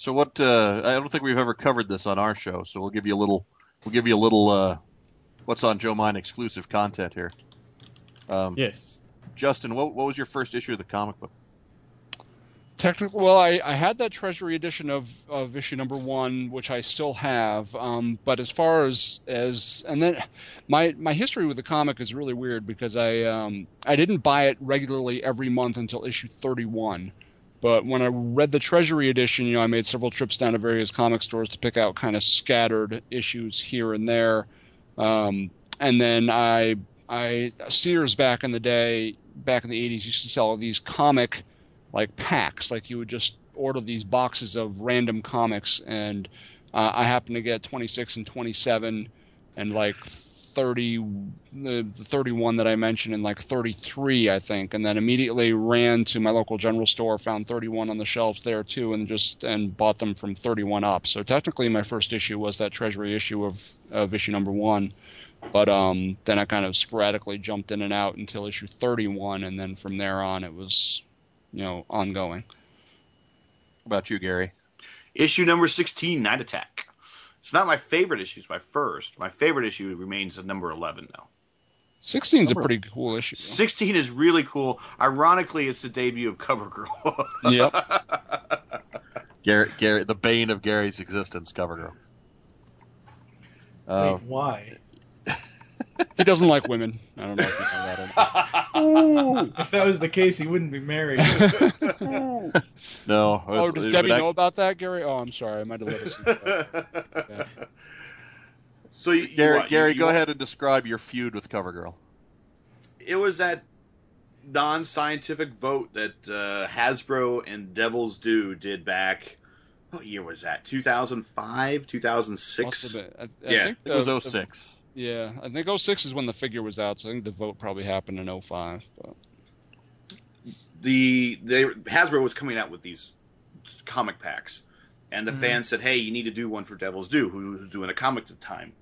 So what? Uh, I don't think we've ever covered this on our show, so we'll give you a little. We'll give you a little. Uh, what's on Joe Mind exclusive content here. Um, yes. Justin, what, what was your first issue of the comic book? Technically, well, I, I had that Treasury edition of, of issue number one, which I still have. Um, but as far as as and then my my history with the comic is really weird because I um, I didn't buy it regularly every month until issue 31. But when I read the Treasury edition, you know, I made several trips down to various comic stores to pick out kind of scattered issues here and there. Um, and then I, I Sears back in the day, back in the 80s, used to sell these comic like packs. Like you would just order these boxes of random comics, and uh, I happened to get 26 and 27 and like 30, the, the 31 that I mentioned, and like 33, I think, and then immediately ran to my local general store, found 31 on the shelves there too, and just and bought them from 31 up. So technically, my first issue was that Treasury issue of of issue number one. But um, then I kind of sporadically jumped in and out until issue 31, and then from there on it was, you know, ongoing. What about you, Gary? Issue number 16, Night Attack. It's not my favorite issue, it's my first. My favorite issue remains at number 11, though. 16 is a pretty cool issue. 16 is really cool. Ironically, it's the debut of CoverGirl. <laughs> yep. Gary, Gary, the bane of Gary's existence, CoverGirl. Uh, why? He doesn't like women. I don't know if you know that. Ooh, if that was the case, he wouldn't be married. <laughs> no. Oh, it- does it- Debbie but I- know about that, Gary? Oh, I'm sorry. I might have let us. Yeah. So you, Gary, what, you- Gary, you go want- ahead and describe your feud with CoverGirl. It was that non-scientific vote that uh, Hasbro and Devil's Due did back. What year was that? 2005, 2006. Must have been. I, I Yeah. think It was the- 06. Yeah, I think 06 is when the figure was out, so I think the vote probably happened in 05. But the they Hasbro was coming out with these comic packs, and the Mhm. fans said, "Hey, you need to do one for Devil's Due, who was doing a comic at the time."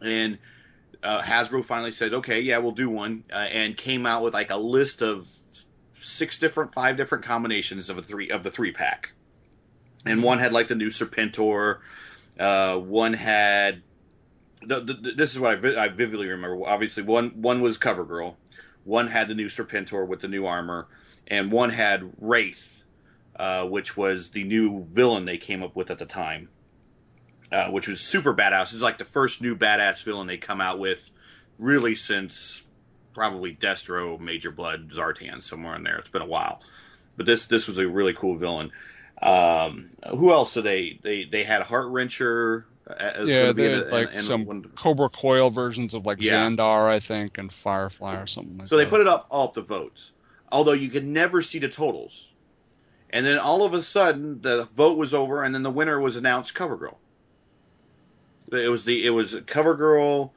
And uh, Hasbro finally said, "Okay, yeah, we'll do one," uh, and came out with like a list of six different, five different combinations of a three of the three pack, and one had like the new Serpentor, uh, one had. The, the, this is what I, vi- I vividly remember. Obviously, one one was CoverGirl, one had the new Serpentor with the new armor, and one had Wraith, uh, which was the new villain they came up with at the time, uh, which was super badass. It's like the first new badass villain they come out with, really since probably Destro, Major Blood, Zartan, somewhere in there. It's been a while, but this this was a really cool villain. Um, who else did they they they had Heart Wrencher. Yeah, they had like in a- some one- Cobra Coil versions of like Yeah. Zandar, I think, and Firefly or something like So that. they put it up all up to votes, although you could never see the totals. And then all of a sudden, the vote was over, and then the winner was announced. CoverGirl. It was the it was CoverGirl,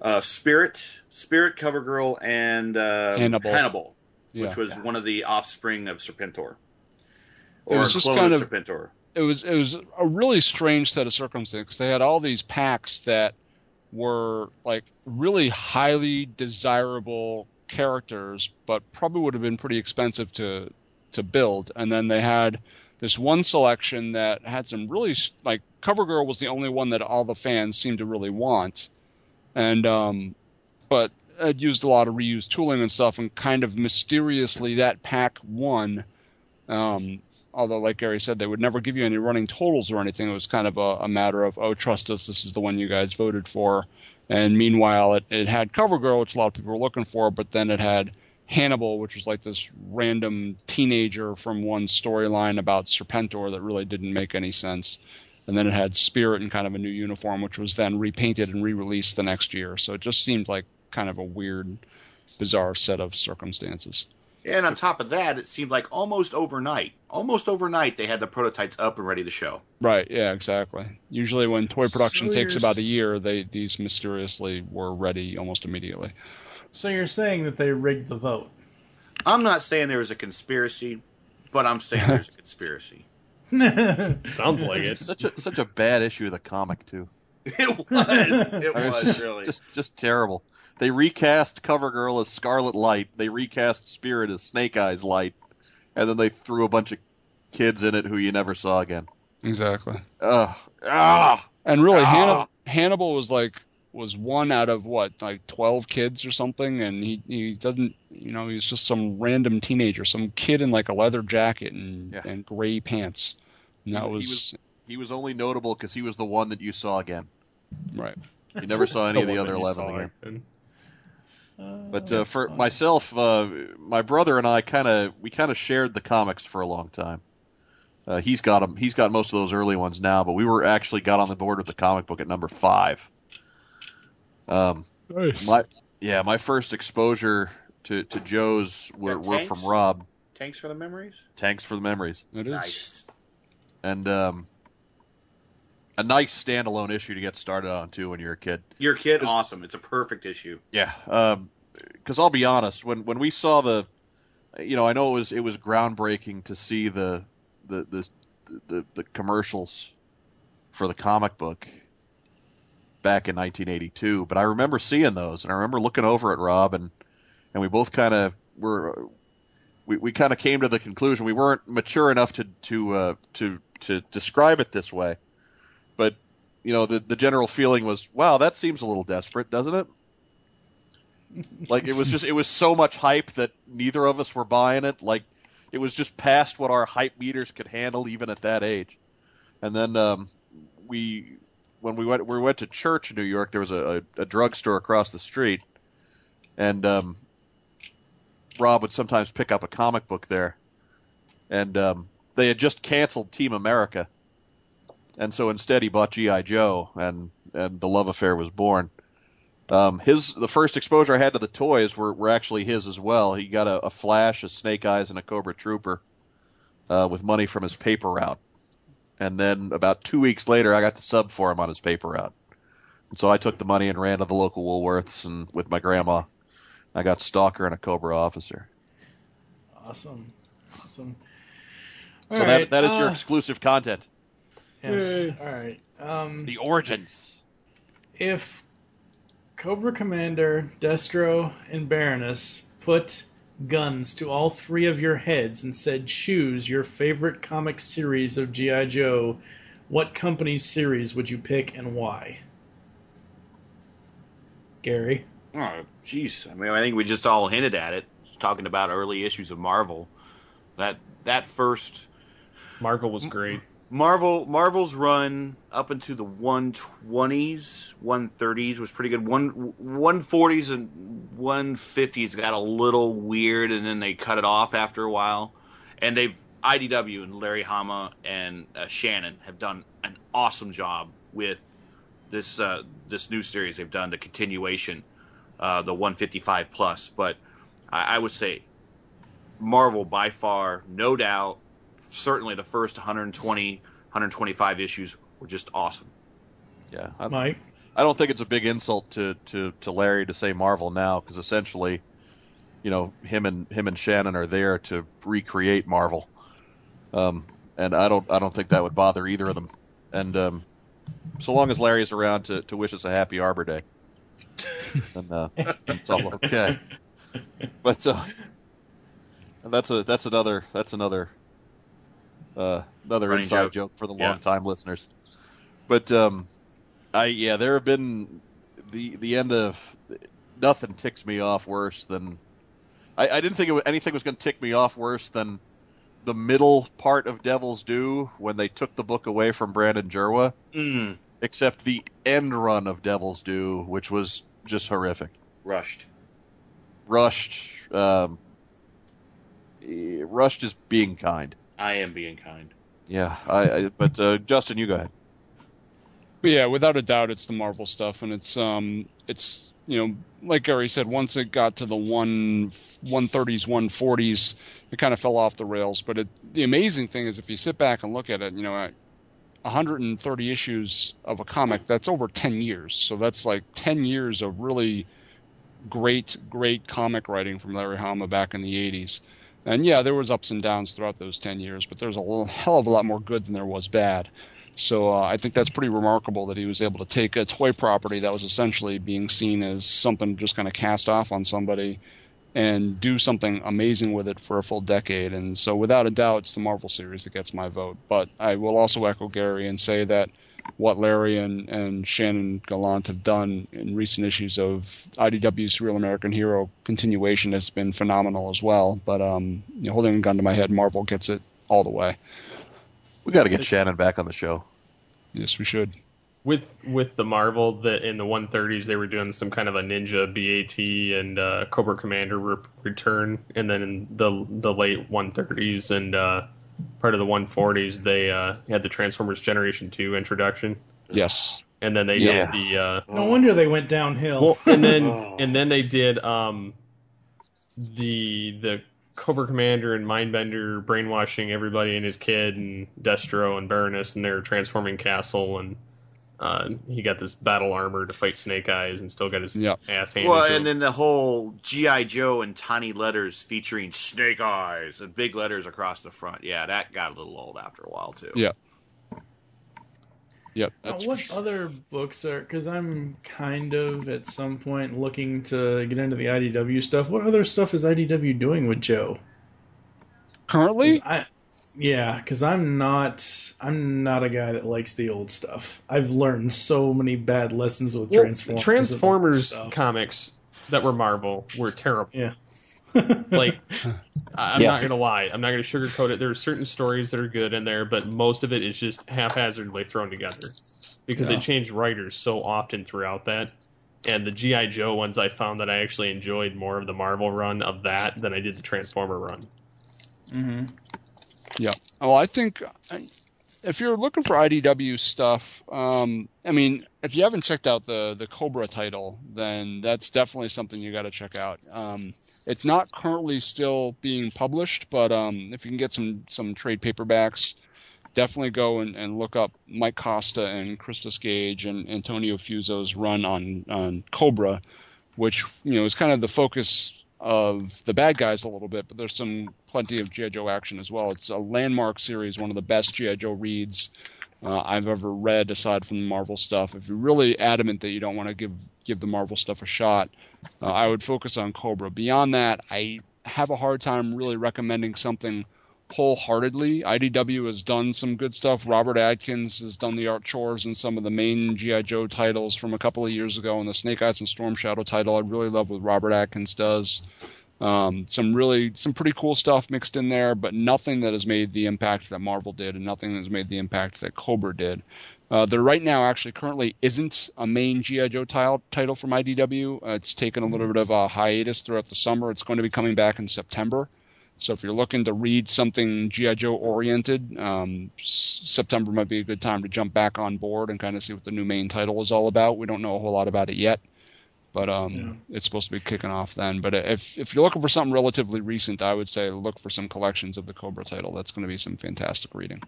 uh, Spirit, Spirit, CoverGirl, and uh, Hannibal. which Yeah. was one of the offspring of Serpentor, It or was a just kind of- Serpentor. It was it was a really strange set of circumstances. They had all these packs that were like really highly desirable characters, but probably would have been pretty expensive to to build. And then they had this one selection that had some really like CoverGirl was the only one that all the fans seemed to really want, and um, but it used a lot of reused tooling and stuff, and kind of mysteriously that pack won. Um, although, like Gary said, they would never give you any running totals or anything. It was kind of a, a matter of, oh, trust us, this is the one you guys voted for. And meanwhile, it, it had CoverGirl, which a lot of people were looking for, but then it had Hannibal, which was like this random teenager from one storyline about Serpentor that really didn't make any sense. And then it had Spirit in kind of a new uniform, which was then repainted and re-released the next year. So it just seemed like kind of a weird, bizarre set of circumstances. And on top of that, it seemed like almost overnight, almost overnight, they had the prototypes up and ready to show. Right. Yeah. Exactly. Usually, when toy production So takes about a year, they these mysteriously were ready almost immediately. So you're saying that they rigged the vote? I'm not saying there was a conspiracy, but I'm saying there's a conspiracy. <laughs> Sounds like it. Such a such a bad issue of the comic too. It was. It was just, really. just just terrible. They recast CoverGirl as Scarlett Light. They recast Spirit as Snake Eyes Light, and then they threw a bunch of kids in it who you never saw again. Exactly. Ugh. Ah. And really, Ah. Hannibal, Hannibal was like was one out of what like twelve kids or something, and he he doesn't you know he's just some random teenager, some kid in like a leather jacket and and gray pants. And that He- was, he was he was only notable because he was the one that you saw again. right. You never saw any of the <laughs> other eleven saw again. Again. But uh, for myself, uh, my brother and I kind of we kind of shared the comics for a long time. Uh, he's got them. He's got most of those early ones now, but we were actually got on the board with the comic book at number five. Um, Nice. my yeah, my first exposure to to Joe's were, Got were from Rob. Tanks for the memories. Tanks for the memories. It is. Nice. and um, a nice standalone issue to get started on too when you're a kid. Your kid, awesome. It's a perfect issue. Yeah, because I'll be honest, when when we saw the, you know, I know it was it was groundbreaking to see the the the the, the commercials for the comic book back in 1982, but I remember seeing those, and I remember looking over at Rob, and and we both kind of were. We, we kind of came to the conclusion we weren't mature enough to to uh, to to describe it this way, you know the the general feeling was wow that seems a little desperate doesn't it? <laughs> Like it was just it was so much hype that neither of us were buying it. Like it was just past what our hype meters could handle even at that age. And then um, we when we went we went to church in New York there was a, a, a drugstore across the street. And um, Rob would sometimes pick up a comic book there. And um, they had just canceled Team America and so instead he bought GI Joe, and and the love affair was born. Um, his the first exposure I had to the toys were, were actually his as well. He got a, a Flash, a Snake Eyes, and a Cobra Trooper uh, with money from his paper route, and then about two weeks later, I got to sub for him on his paper route. And so I took the money and ran to the local Woolworths, and with my grandma, I got Stalker and a Cobra Officer. Awesome. Awesome. so All that right, that is your uh, exclusive content. Yes. All right. Um, The origins. if Cobra Commander, Destro, and Baroness put guns to all three of your heads and said, choose your favorite comic series of G.I. Joe, what company's series would you pick and why? Gary. Oh, jeez. I mean, I think we just all hinted at it, talking about early issues of Marvel. That that first Marvel was great. Marvel Marvel's run up into the 120s, 130s was pretty good. One 140s and 150s got a little weird, and then they cut it off after a while. And they've IDW and Larry Hama and uh, Shannon have done an awesome job with this uh, this new series they've done, the continuation, uh, the 155 plus. But I, I would say Marvel by far, no doubt, certainly the first 120, 125 issues were just awesome. Yeah, I, Mike. I don't think it's a big insult to to, to Larry to say Marvel now because essentially, you know, him and him and Shannon are there to recreate Marvel, um, and I don't I don't think that would bother either of them. And um, so long as Larry's around to, to wish us a happy Arbor Day, <laughs> then uh, it's all okay. But uh, that's a that's another that's another uh, another Running inside joke. joke. for the Yeah. long time listeners. But um, I yeah, there have been the the end of nothing ticks me off worse than I, I didn't think it was, anything was going to tick me off worse than the middle part of Devil's Due when they took the book away from Brandon Jerwa. Mm. Except the end run of Devil's Due, which was just horrific. Rushed. Rushed. Um, rushed is being kind. I am being kind. Yeah, I, I but uh, Justin, you go ahead. But yeah, without a doubt, it's the Marvel stuff, and it's um, it's you know, like Gary said, once it got to the one one thirties, one forties, it kind of fell off the rails. But it, the amazing thing is, if you sit back and look at it, you know, at 130 issues of a comic, that's over 10 years. So that's like 10 years of really great, great comic writing from Larry Hama back in the 80s. And yeah, there was ups and downs throughout those 10 years, but there's a hell of a lot more good than there was bad. So uh, I think that's pretty remarkable that he was able to take a toy property that was essentially being seen as something just kind of cast off on somebody and do something amazing with it for a full decade. And so without a doubt, it's the Marvel series that gets my vote. But I will also echo Gary and say that what Larry and, and Shannon Gallant have done in recent issues of IDW's Real American Hero continuation has been phenomenal as well. But um, you know, holding a gun to my head, Marvel gets it all the way. We got to get Shannon back on the show. Yes, we should. with with the Marvel that in the 130s they were doing some kind of a Ninja BAT and uh, Cobra Commander re- return, and then in the the late 130s and uh, part of the 140s they uh, had the Transformers Generation Two introduction. Yes, and then they Yeah. did the uh, No wonder they went downhill. well, and then <laughs> and then they did um the the Cobra Commander and Mindbender brainwashing everybody and his kid and Destro and Baroness and their transforming castle and uh, he got this battle armor to fight Snake Eyes and still got his ass handed Well, to him. and then the whole GI Joe in tiny letters featuring Snake Eyes and big letters across the front. Yeah, that got a little old after a while too. Yeah. Yep. Now, That's what other books are? Because I'm kind of at some point looking to get into the IDW stuff. What other stuff is IDW doing with Joe? currently. I, yeah, because I'm not. I'm not a guy that likes the old stuff. I've learned so many bad lessons with Well, Transformers. Transformers comics that were Marvel were terrible. Yeah. <laughs> like I- I'm Yeah. not gonna lie, I'm not gonna sugarcoat it. There are certain stories that are good in there, but most of it is just haphazardly thrown together because Yeah. they changed writers so often throughout that. And the GI Joe ones, I found that I actually enjoyed more of the Marvel run of that than I did the Transformer run. Mm-hmm. Yeah. Well, I think if you're looking for IDW stuff, um, I mean, if you haven't checked out the the Cobra title, then that's definitely something you got to check out. Um, it's not currently still being published, but um, if you can get some some trade paperbacks, definitely go and, and look up Mike Costa and Christos Gage and Antonio Fuso's run on on Cobra, which you know is kind of the focus of the bad guys a little bit, but there's some plenty of GI Joe action as well. It's a landmark series, one of the best GI Joe reads uh, I've ever read aside from the Marvel stuff. If you're really adamant that you don't want to give give the Marvel stuff a shot, uh, I would focus on Cobra. Beyond that, I have a hard time really recommending something wholeheartedly. IDW has done some good stuff. Robert Atkins has done the art chores in some of the main GI Joe titles from a couple of years ago, and the Snake Eyes and Storm Shadow title. I really love what Robert Atkins does. Um, some really some pretty cool stuff mixed in there, but nothing that has made the impact that Marvel did, and nothing that has made the impact that Cobra did. Uh, there right now actually currently isn't a main GI Joe title title from IDW. Uh, it's taken a little bit of a hiatus throughout the summer. It's going to be coming back in September. So if you're looking to read something GI Joe oriented, um, September might be a good time to jump back on board and kind of see what the new main title is all about. We don't know a whole lot about it yet, but um, it's supposed to be kicking off then. But if if you're looking for something relatively recent, I would say look for some collections of the Cobra title. That's going to be some fantastic reading.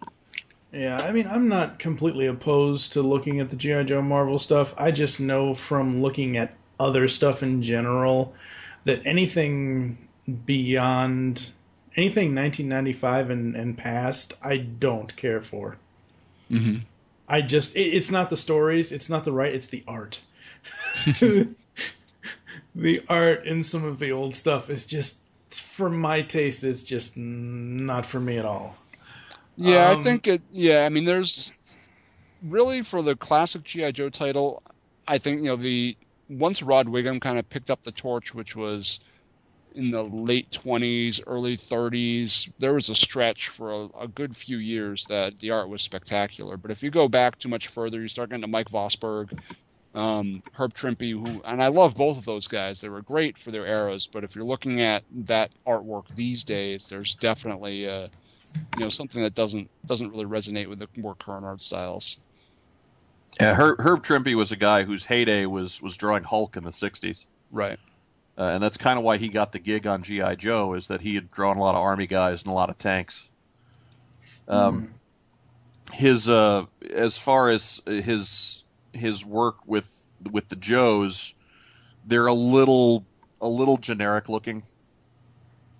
Yeah, I mean, I'm not completely opposed to looking at the G.I. Joe Marvel stuff. I just know from looking at other stuff in general that anything beyond anything 1995 and, and past, I don't care for. Mm-hmm. I just, it, it's not the stories, it's not the right, it's the art. <laughs> the art in some of the old stuff is just, for my taste, it's just not for me at all. Yeah, I Um, think it. Yeah, I mean, there's really for the classic GI Joe title. I think you know the once Rod Whigham kind of picked up the torch, which was in the late 20s, early 30s. There was a stretch for a, a good few years that the art was spectacular. But if you go back too much further, you start getting to Mike Vosburg, um, Herb Trimpe, who, and I love both of those guys. They were great for their eras. But if you're looking at that artwork these days, there's definitely uh, you know something that doesn't doesn't really resonate with the more current art styles. Yeah, Herb, Herb Trimpe was a guy whose heyday was was drawing Hulk in the '60s, right? Uh, and that's kind of why he got the gig on GI Joe, is that he had drawn a lot of army guys and a lot of tanks. Um, His uh, as far as his his work with with the Joes, they're a little a little generic looking.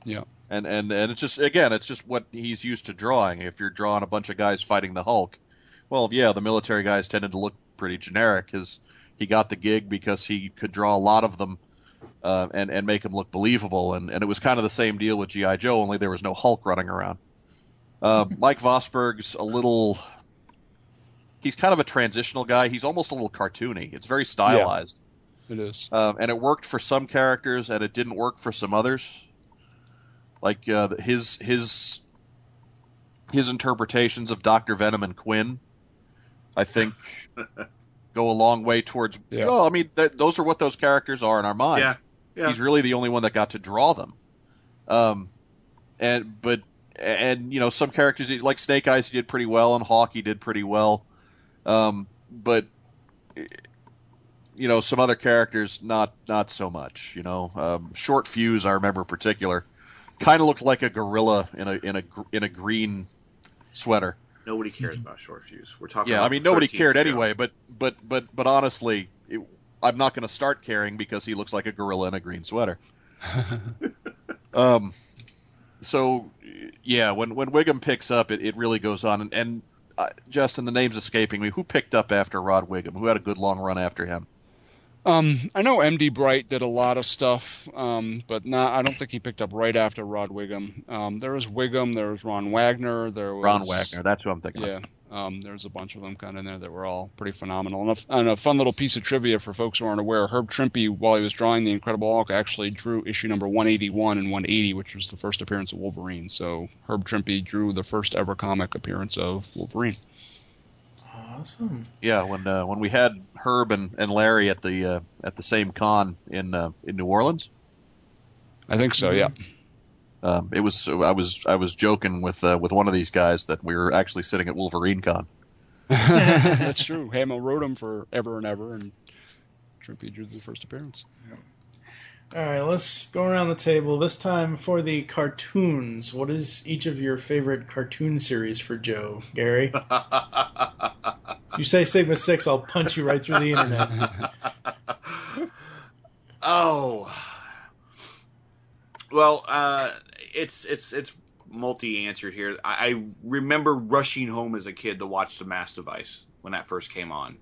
Yeah. And and and it's just again, it's just what he's used to drawing. If you're drawing a bunch of guys fighting the Hulk, well, yeah, the military guys tended to look pretty generic. His he got the gig because he could draw a lot of them uh, and and make him look believable. And and it was kind of the same deal with GI Joe, only there was no Hulk running around. Uh, <laughs> Mike Vosburg's a little. He's kind of a transitional guy. He's almost a little cartoony. It's very stylized. It is. Um, and it worked for some characters, and it didn't work for some others. Like uh, his his his interpretations of Doctor Venom and Kwinn, I think <laughs> go a long way towards. Well, I mean, th- those are what those characters are in our minds. Yeah, yeah. He's really the only one that got to draw them. Um, and but and you know some characters like Snake Eyes he did pretty well, and Hawk he did pretty well. Um, but you know some other characters not not so much. You know, um, Short Fuse I remember in particular, kind of looked like a gorilla in a in a in a green sweater. Nobody cares about short fuse. We're talking. Yeah, about I mean nobody cared show. anyway. But but but but honestly, it, I'm not going to start caring because he looks like a gorilla in a green sweater. <laughs> um, so yeah, when when Whigham picks up, it, it really goes on. And, and uh, Justin, the name's escaping me. Who picked up after Rod Whigham? Who had a good long run after him? Um, I know MD Bright did a lot of stuff, um, but not. I don't think he picked up right after Rod Whigham. Um, there was Whigham, there was Ron Wagner, there was Ron Wagner. That's who I'm thinking Yeah, of. um, there's a bunch of them kind of in there that were all pretty phenomenal. And a, and a fun little piece of trivia for folks who aren't aware: Herb Trimpe, while he was drawing the Incredible Hulk, actually drew issue number 181 and 180, which was the first appearance of Wolverine. So Herb Trimpe drew the first ever comic appearance of Wolverine. Awesome. Yeah, when uh, when we had Herb and, and Larry at the uh, at the same con in uh, in New Orleans. I think so. Yeah. Um, it was I was I was joking with uh, with one of these guys that we were actually sitting at Wolverine Con. <laughs> <laughs> That's true. Hama wrote him for ever and ever, and Trimpe drew the first appearance. All right, let's go around the table. This time for the cartoons. What is each of your favorite cartoon series for Joe, Gary? <laughs> you say Sigma Six, I'll punch you right through the internet. <laughs> Oh, well, uh, it's it's it's multi-answered here. I, I remember rushing home as a kid to watch the Mass Device when that first came on,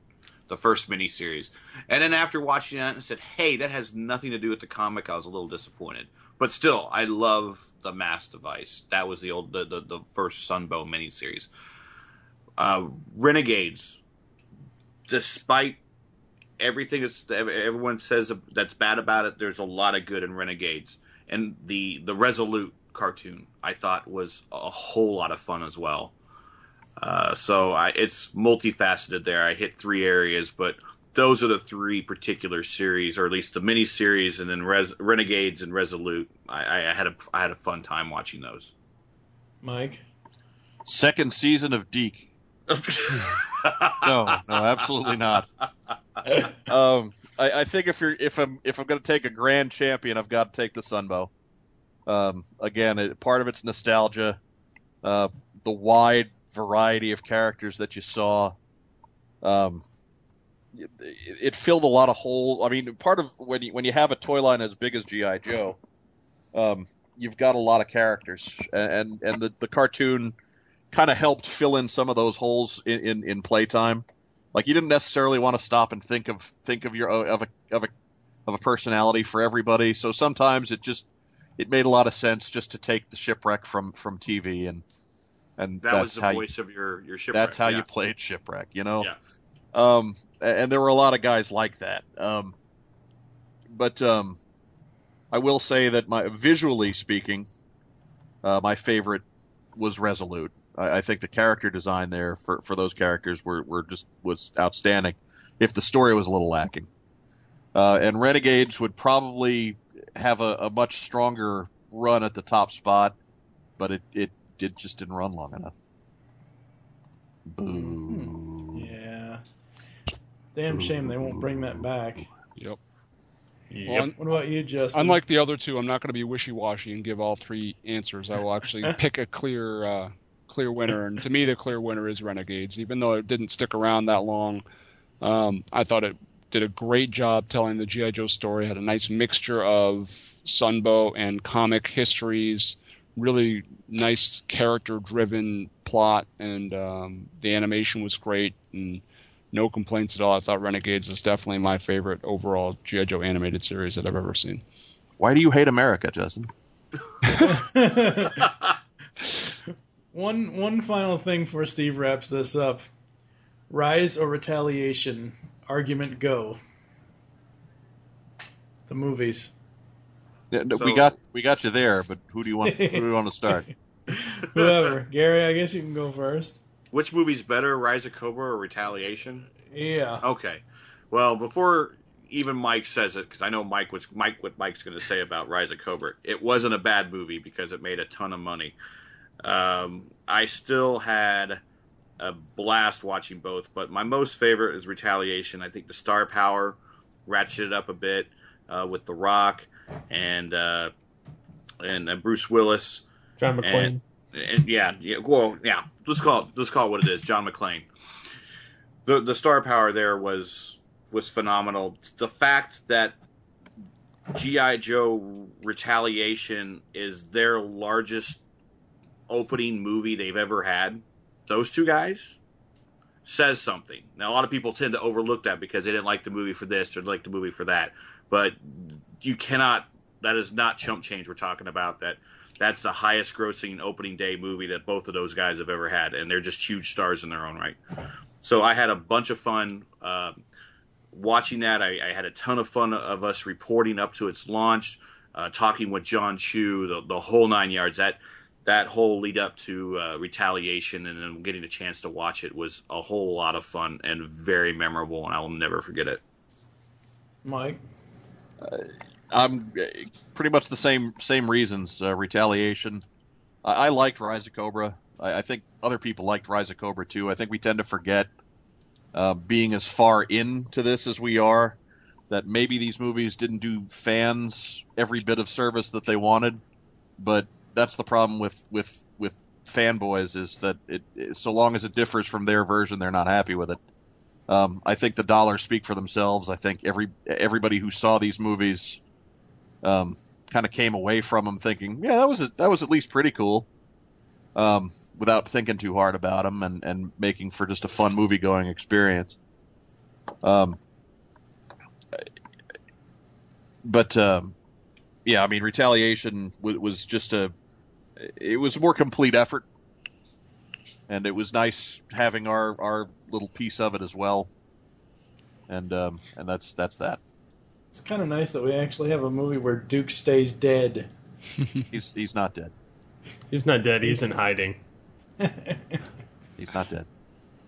the first miniseries, and then after watching that, I said, "Hey, that has nothing to do with the comic." I was a little disappointed, but still, I love the Mass Device. That was the old the the, the first Sunbow miniseries. Uh, Renegades, despite everything that's everyone says that's bad about it, there's a lot of good in Renegades, and the the Resolute cartoon I thought was a whole lot of fun as well. Uh, so I, it's multifaceted there. I hit three areas, but those are the three particular series, or at least the mini series, and then Res, Renegades and Resolute. I, I had a I had a fun time watching those. Mike, Second season of DiC. <laughs> no, no, absolutely not. Um, I, I think if you're if I'm if I'm going to take a grand champion, I've got to take the Sunbow. Um, again, it, part of it's nostalgia, uh, the wide variety of characters that you saw. Um, it, it filled a lot of holes. I mean, part of when you when you have a toy line as big as GI Joe, um, you've got a lot of characters, and and the the cartoon kind of helped fill in some of those holes in, in, in playtime. Like you didn't necessarily want to stop and think of think of your of a of a of a personality for everybody. So sometimes it just it made a lot of sense just to take the shipwreck from from TV and and That was the voice you, of your your shipwreck. that's how yeah. you played shipwreck. You know. Yeah. Um, and there were a lot of guys like that. Um, but um, I will say that my visually speaking, uh, my favorite was Resolute. I, I think the character design there for, for those characters were, were just was outstanding. If the story was a little lacking, uh, and Renegades would probably have a, a much stronger run at the top spot, but it it, it just didn't run long enough. Boo. Yeah. Damn shame they won't bring that back. Yep. Well, what about you, Justin? Unlike the other two, I'm not going to be wishy-washy and give all three answers. I will actually <laughs> pick a clear, uh, clear winner, and to me, the clear winner is Renegades. Even though it didn't stick around that long, um, I thought it did a great job telling the GI Joe story. Had a nice mixture of Sunbow and comic histories. Really nice character-driven plot, and um, the animation was great. And no complaints at all. I thought Renegades is definitely my favorite overall GI Joe animated series that I've ever seen. Why do you hate America, Justin? <laughs> <laughs> One one final thing before Steve wraps this up. Rise or retaliation? Argument go. The movies. Yeah, no, So- we got we got you there, but who do you want? who do you want to start? <laughs> <laughs> Whoever. Gary, I guess you can go first. which movie's better, Rise of Cobra or Retaliation? Yeah. Okay. Well, before even Mike says it, because I know Mike was Mike what Mike's going to say about Rise of Cobra. It wasn't a bad movie because it made a ton of money. Um, I still had a blast watching both, but my most favorite is Retaliation. I think the star power ratcheted up a bit uh, with The Rock and uh, and uh, Bruce Willis. John McClane. And, and yeah, yeah, well, yeah. Let's call it. Let's call it what it is. John McClane. The the star power there was was phenomenal. The fact that GI Joe Retaliation is their largest opening movie they've ever had. Those two guys says something. Now a lot of people tend to overlook that because they didn't like the movie for this or like the movie for that. But you cannot. That is not chump change we're talking about. That that's the highest grossing opening day movie that both of those guys have ever had, and they're just huge stars in their own right. So I had a bunch of fun uh, watching that. I, I, had a ton of fun of us reporting up to its launch, uh, talking with Jon Chu, the, the, whole nine yards. That that whole lead up to uh, retaliation and then getting a chance to watch it was a whole lot of fun and very memorable, and I will never forget it. Mike. I'm uh, pretty much the same same reasons. Uh, retaliation. I, I, liked Rise of Cobra. I, I, think other people liked Rise of Cobra too. I think we tend to forget, uh, being as far into this as we are, that maybe these movies didn't do fans every bit of service that they wanted. But that's the problem with with with fanboys is that it, it so long as it differs from their version, they're not happy with it. Um, I think the dollars speak for themselves. I think every everybody who saw these movies um, kind of came away from them thinking, yeah, that was a, that was at least pretty cool, um, without thinking too hard about them and, and making for just a fun movie going experience. Um, but um, yeah, I mean, Retaliation w- was just a it was a more complete effort, and it was nice having our our little piece of it as well. And um, and that's that's that. It's kind of nice that we actually have a movie where Duke stays dead. <laughs> he's he's not dead. He's not dead. He's in hiding. <laughs> he's not dead.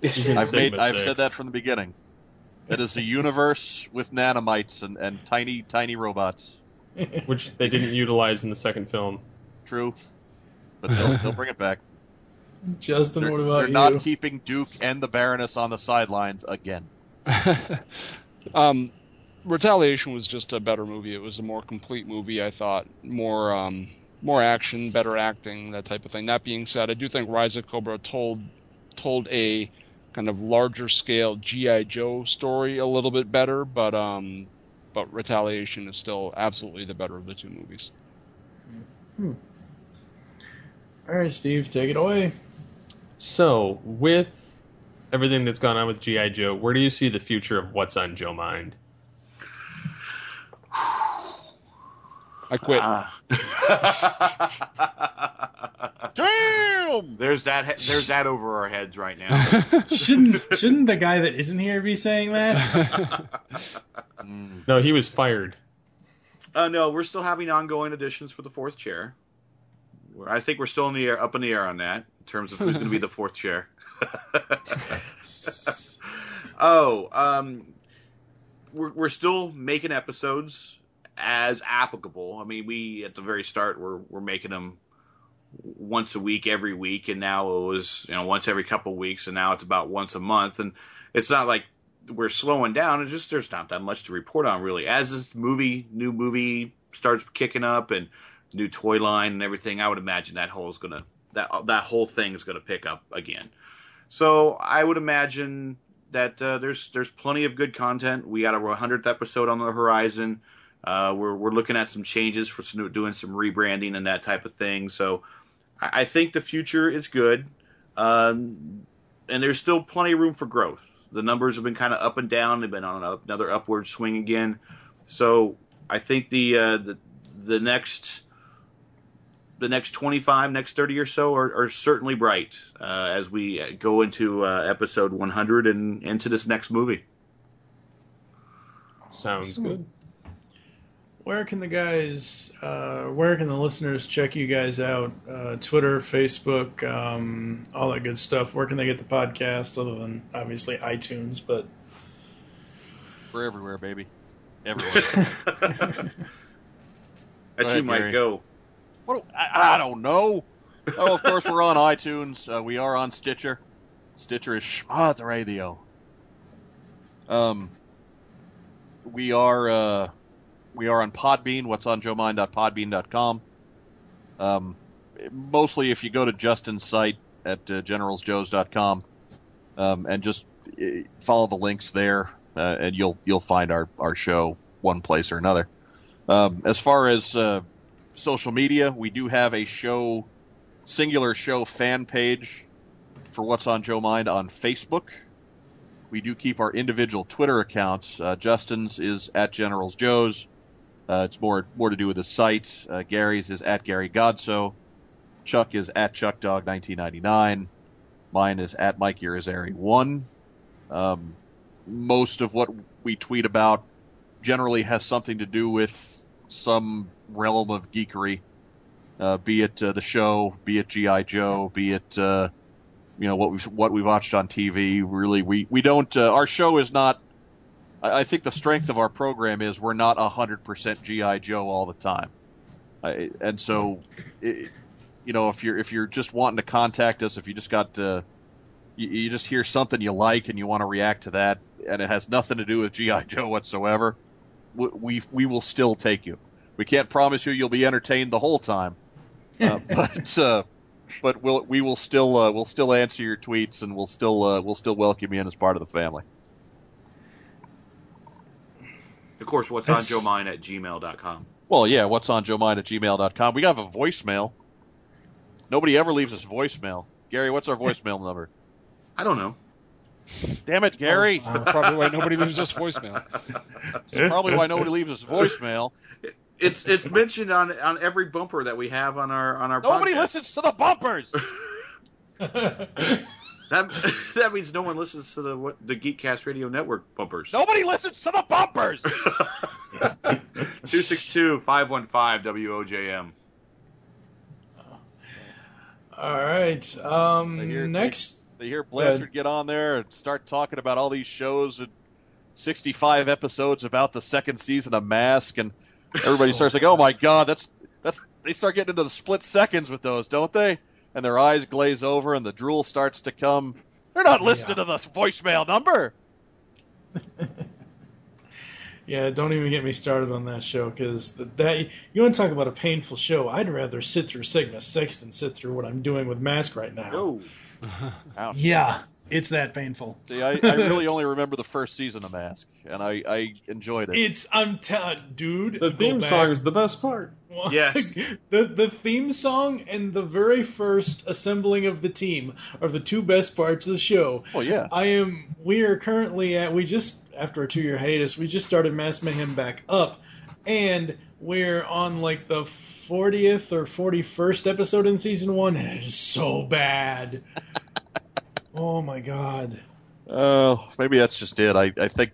I've made I've said that from the beginning. It is a universe with nanomites and, and tiny tiny robots, <laughs> which they didn't utilize in the second film. True, but they'll, <laughs> they'll bring it back. Justin, they're, what about they're you? not keeping Duke and the Baroness on the sidelines again. <laughs> um, Retaliation was just a better movie. It was a more complete movie, I thought. More um, more action, better acting, that type of thing. That being said, I do think Rise of Cobra told told a kind of larger scale GI Joe story a little bit better, but um, but Retaliation is still absolutely the better of the two movies. Hmm. All right, Steve, take it away. So, with everything that's gone on with GI Joe, where do you see the future of what's on Joe Mind? I quit. Uh, <laughs> Damn! There's that. There's that over our heads right now. <laughs> shouldn't shouldn't the guy that isn't here be saying that? <laughs> no, he was fired. Uh, no, we're still having ongoing auditions for the fourth chair. I think we're still in the air, up in the air on that in terms of who's going to be the fourth chair. <laughs> oh, um, we're we're still making episodes as applicable. I mean, we at the very start we're we're making them once a week, every week, and now it was you know once every couple of weeks, and now it's about once a month. And it's not like we're slowing down. It's just there's not that much to report on really. As this movie, new movie starts kicking up and new toy line and everything, I would imagine that whole is gonna that that whole thing is gonna pick up again. So I would imagine that uh, there's there's plenty of good content. We got a 100th episode on the horizon. Uh, we're we're looking at some changes for some, doing some rebranding and that type of thing. So I, I think the future is good, um, and there's still plenty of room for growth. The numbers have been kind of up and down. They've been on another upward swing again. So I think the uh, the the next the next 25, next 30 or so are, are certainly bright uh, as we go into uh, episode 100 and into this next movie. Sounds good. where can the guys, uh, where can the listeners check you guys out? Uh, Twitter, Facebook, um, all that good stuff. Where can they get the podcast other than obviously iTunes? But We're everywhere, baby. <laughs> Everywhere. That you might go. What do- I, I don't know. Oh, of course we're on iTunes. Uh, we are on Stitcher. Stitcher is Schmaz Radio. Um, we are uh, we are on Podbean. What's on JoeMind.podbean.com. Um, mostly if you go to Justin's site at uh, GeneralsJoes.com um, and just uh, follow the links there, uh, and you'll you'll find our our show one place or another. Um, as far as uh, social media, we do have a show, singular show fan page for What's on Joe Mind on Facebook. We do keep our individual Twitter accounts. Uh, Justin's is at Generals Joe's. Uh, it's more more to do with the site. Uh, Gary's is at Gary Godso. Chuck is at ChuckDog1999. Mine is at Mike Irizarry1. Um, most of what we tweet about generally has something to do with some realm of geekery, uh, be it uh, the show, be it GI Joe, be it uh, you know what we what we watched on TV. Really, we we don't. Uh, our show is not. I, I think the strength of our program is we're not hundred percent GI Joe all the time, I, and so. It, you know, if you're if you're just wanting to contact us, if you just got uh, you, you just hear something you like and you want to react to that, and it has nothing to do with GI Joe whatsoever, we we, we will still take you. We can't promise you you'll be entertained the whole time, <laughs> uh, but uh, but we'll we will still uh, we'll still answer your tweets and we'll still uh, we'll still welcome you in as part of the family. Of course, what's on Yes. Joe Mind at gmail.com. Well, yeah, what's on Joe Mind at gmail.com. We have a voicemail. Nobody ever leaves us voicemail. Gary, what's our voicemail number? I don't know. Damn it, Gary. Oh, probably why nobody leaves us voicemail. That's probably why nobody leaves us voicemail. <laughs> It's it's mentioned on on every bumper that we have on our on our. Nobody podcast. listens to the bumpers. <laughs> <laughs> That <laughs> that means no one listens to the what the Geekcast Radio Network bumpers. Nobody listens to the bumpers. 262-515-WOJM. all right, um, They hear- next. They hear Blanchard get on there and start talking about all these shows and 65 episodes about the second season of Mask, and everybody starts like, "Oh my God, that's that's." They start getting into the split seconds with those, don't they? And their eyes glaze over, and the drool starts to come. They're not listening to the voicemail number. <laughs> Yeah, don't even get me started on that show because that you want to talk about a painful show. I'd rather sit through Sigma Six than sit through what I'm doing with Mask right now. Ouch. Yeah, it's that painful. See, I, I really only remember the first season of Mask, and I, I enjoyed it. It's I'm telling, uh, dude. The theme back- song is the best part. Yes. <laughs> the the theme song and the very first assembling of the team are the two best parts of the show. Oh yeah. I am. We are currently at. We just after a two year hiatus, we just started Mass Mayhem back up, and we're on like the fortieth or forty first episode in season one, and it is so bad. <laughs> oh my god. Oh, maybe that's just it. I, I think.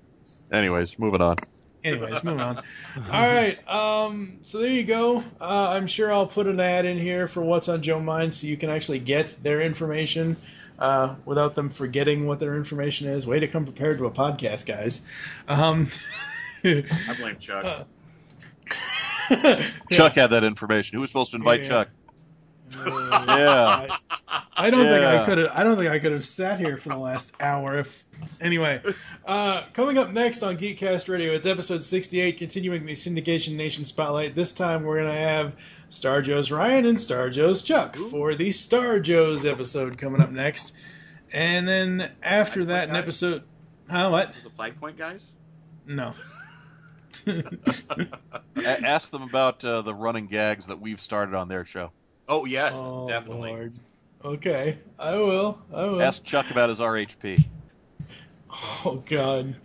Anyways, moving on. Anyways, moving on. <laughs> All right. Um, so there you go. Uh, I'm sure I'll put an ad in here for what's on Joe Mind so you can actually get their information uh, without them forgetting what their information is. Way to come prepared to a podcast, guys. Um, <laughs> I blame Chuck. Uh, Chuck had that information. Who was supposed to invite Yeah. Chuck? Uh, Yeah. <laughs> I, I don't think I could have. I don't think I could have sat here for the last hour. If anyway, uh, coming up next on Geekcast Radio, it's episode sixty-eight, continuing the Syndication Nation spotlight. This time we're gonna have Star Joe's Ryan and Star Joe's Chuck for the Star Joe's episode coming up next, and then after that, an episode. Huh? What? The flag point guys? No. <laughs> A- ask them about uh, the running gags that we've started on their show. Oh yes, Oh, definitely. Lord. Okay, I will. I will. Ask Chuck about his RHP. <laughs> Oh God.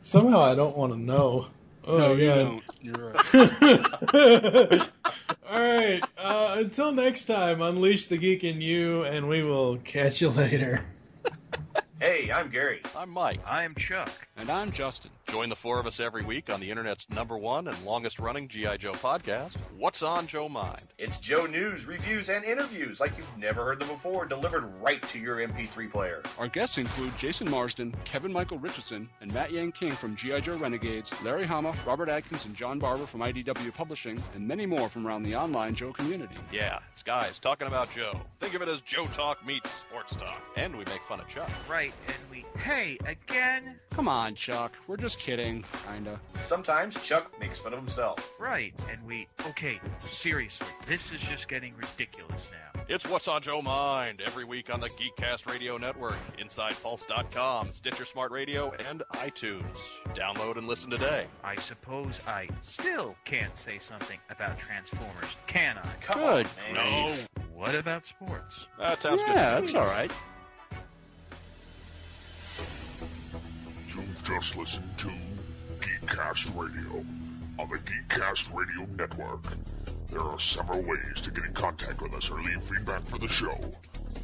Somehow I don't want to know. Oh no, my you God. don't. You're right. <laughs> All right. Uh, until next time, unleash the geek in you, and we will catch you later. Hey, I'm Gary. I'm Mike. I'm Chuck. And I'm Justin. Join the four of us every week on the internet's number one and longest running G.I. Joe podcast, What's on Joe Mind? It's Joe news, reviews, and interviews like you've never heard them before, delivered right to your MP3 player. Our guests include Jason Marsden, Kevin Michael Richardson, and Matt Yang King from G.I. Joe Renegades, Larry Hama, Robert Atkins, and John Barber from IDW Publishing, and many more from around the online Joe community. Yeah, it's guys talking about Joe. Think of it as Joe Talk meets sports talk. And we make fun of Chuck. Right, and we. Hey, again? Come on, Chuck. We're just kidding, kinda. Sometimes Chuck makes fun of himself. Right, and we. Okay, seriously, this is just getting ridiculous now. It's What's on Joe Mind every week on the Geekcast Radio Network, InsidePulse.com, Stitcher Smart Radio, and iTunes. Download and listen today. I suppose I still can't say something about Transformers, can I? Come Good. on, man. No. What about sports? That sounds good. Yeah, that's all right. You've just listened to Geekcast Radio on the Geekcast Radio Network. There are several ways to get in contact with us or leave feedback for the show.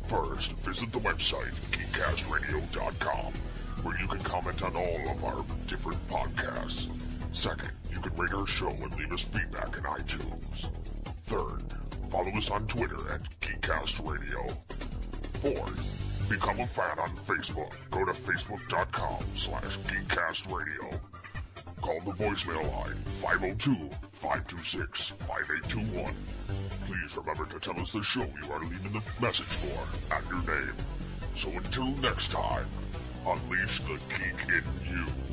First, visit the website geekcastradio.com where you can comment on all of our different podcasts. Second, you can rate our show and leave us feedback in iTunes. Third, follow us on Twitter at Geekcast Radio. Fourth, become a fan on Facebook. Go to facebook.com slash geekcastradio. Call the voicemail line 502-526-5821. Please remember to tell us the show you are leaving the message for and your name. So until next time, unleash the geek in you.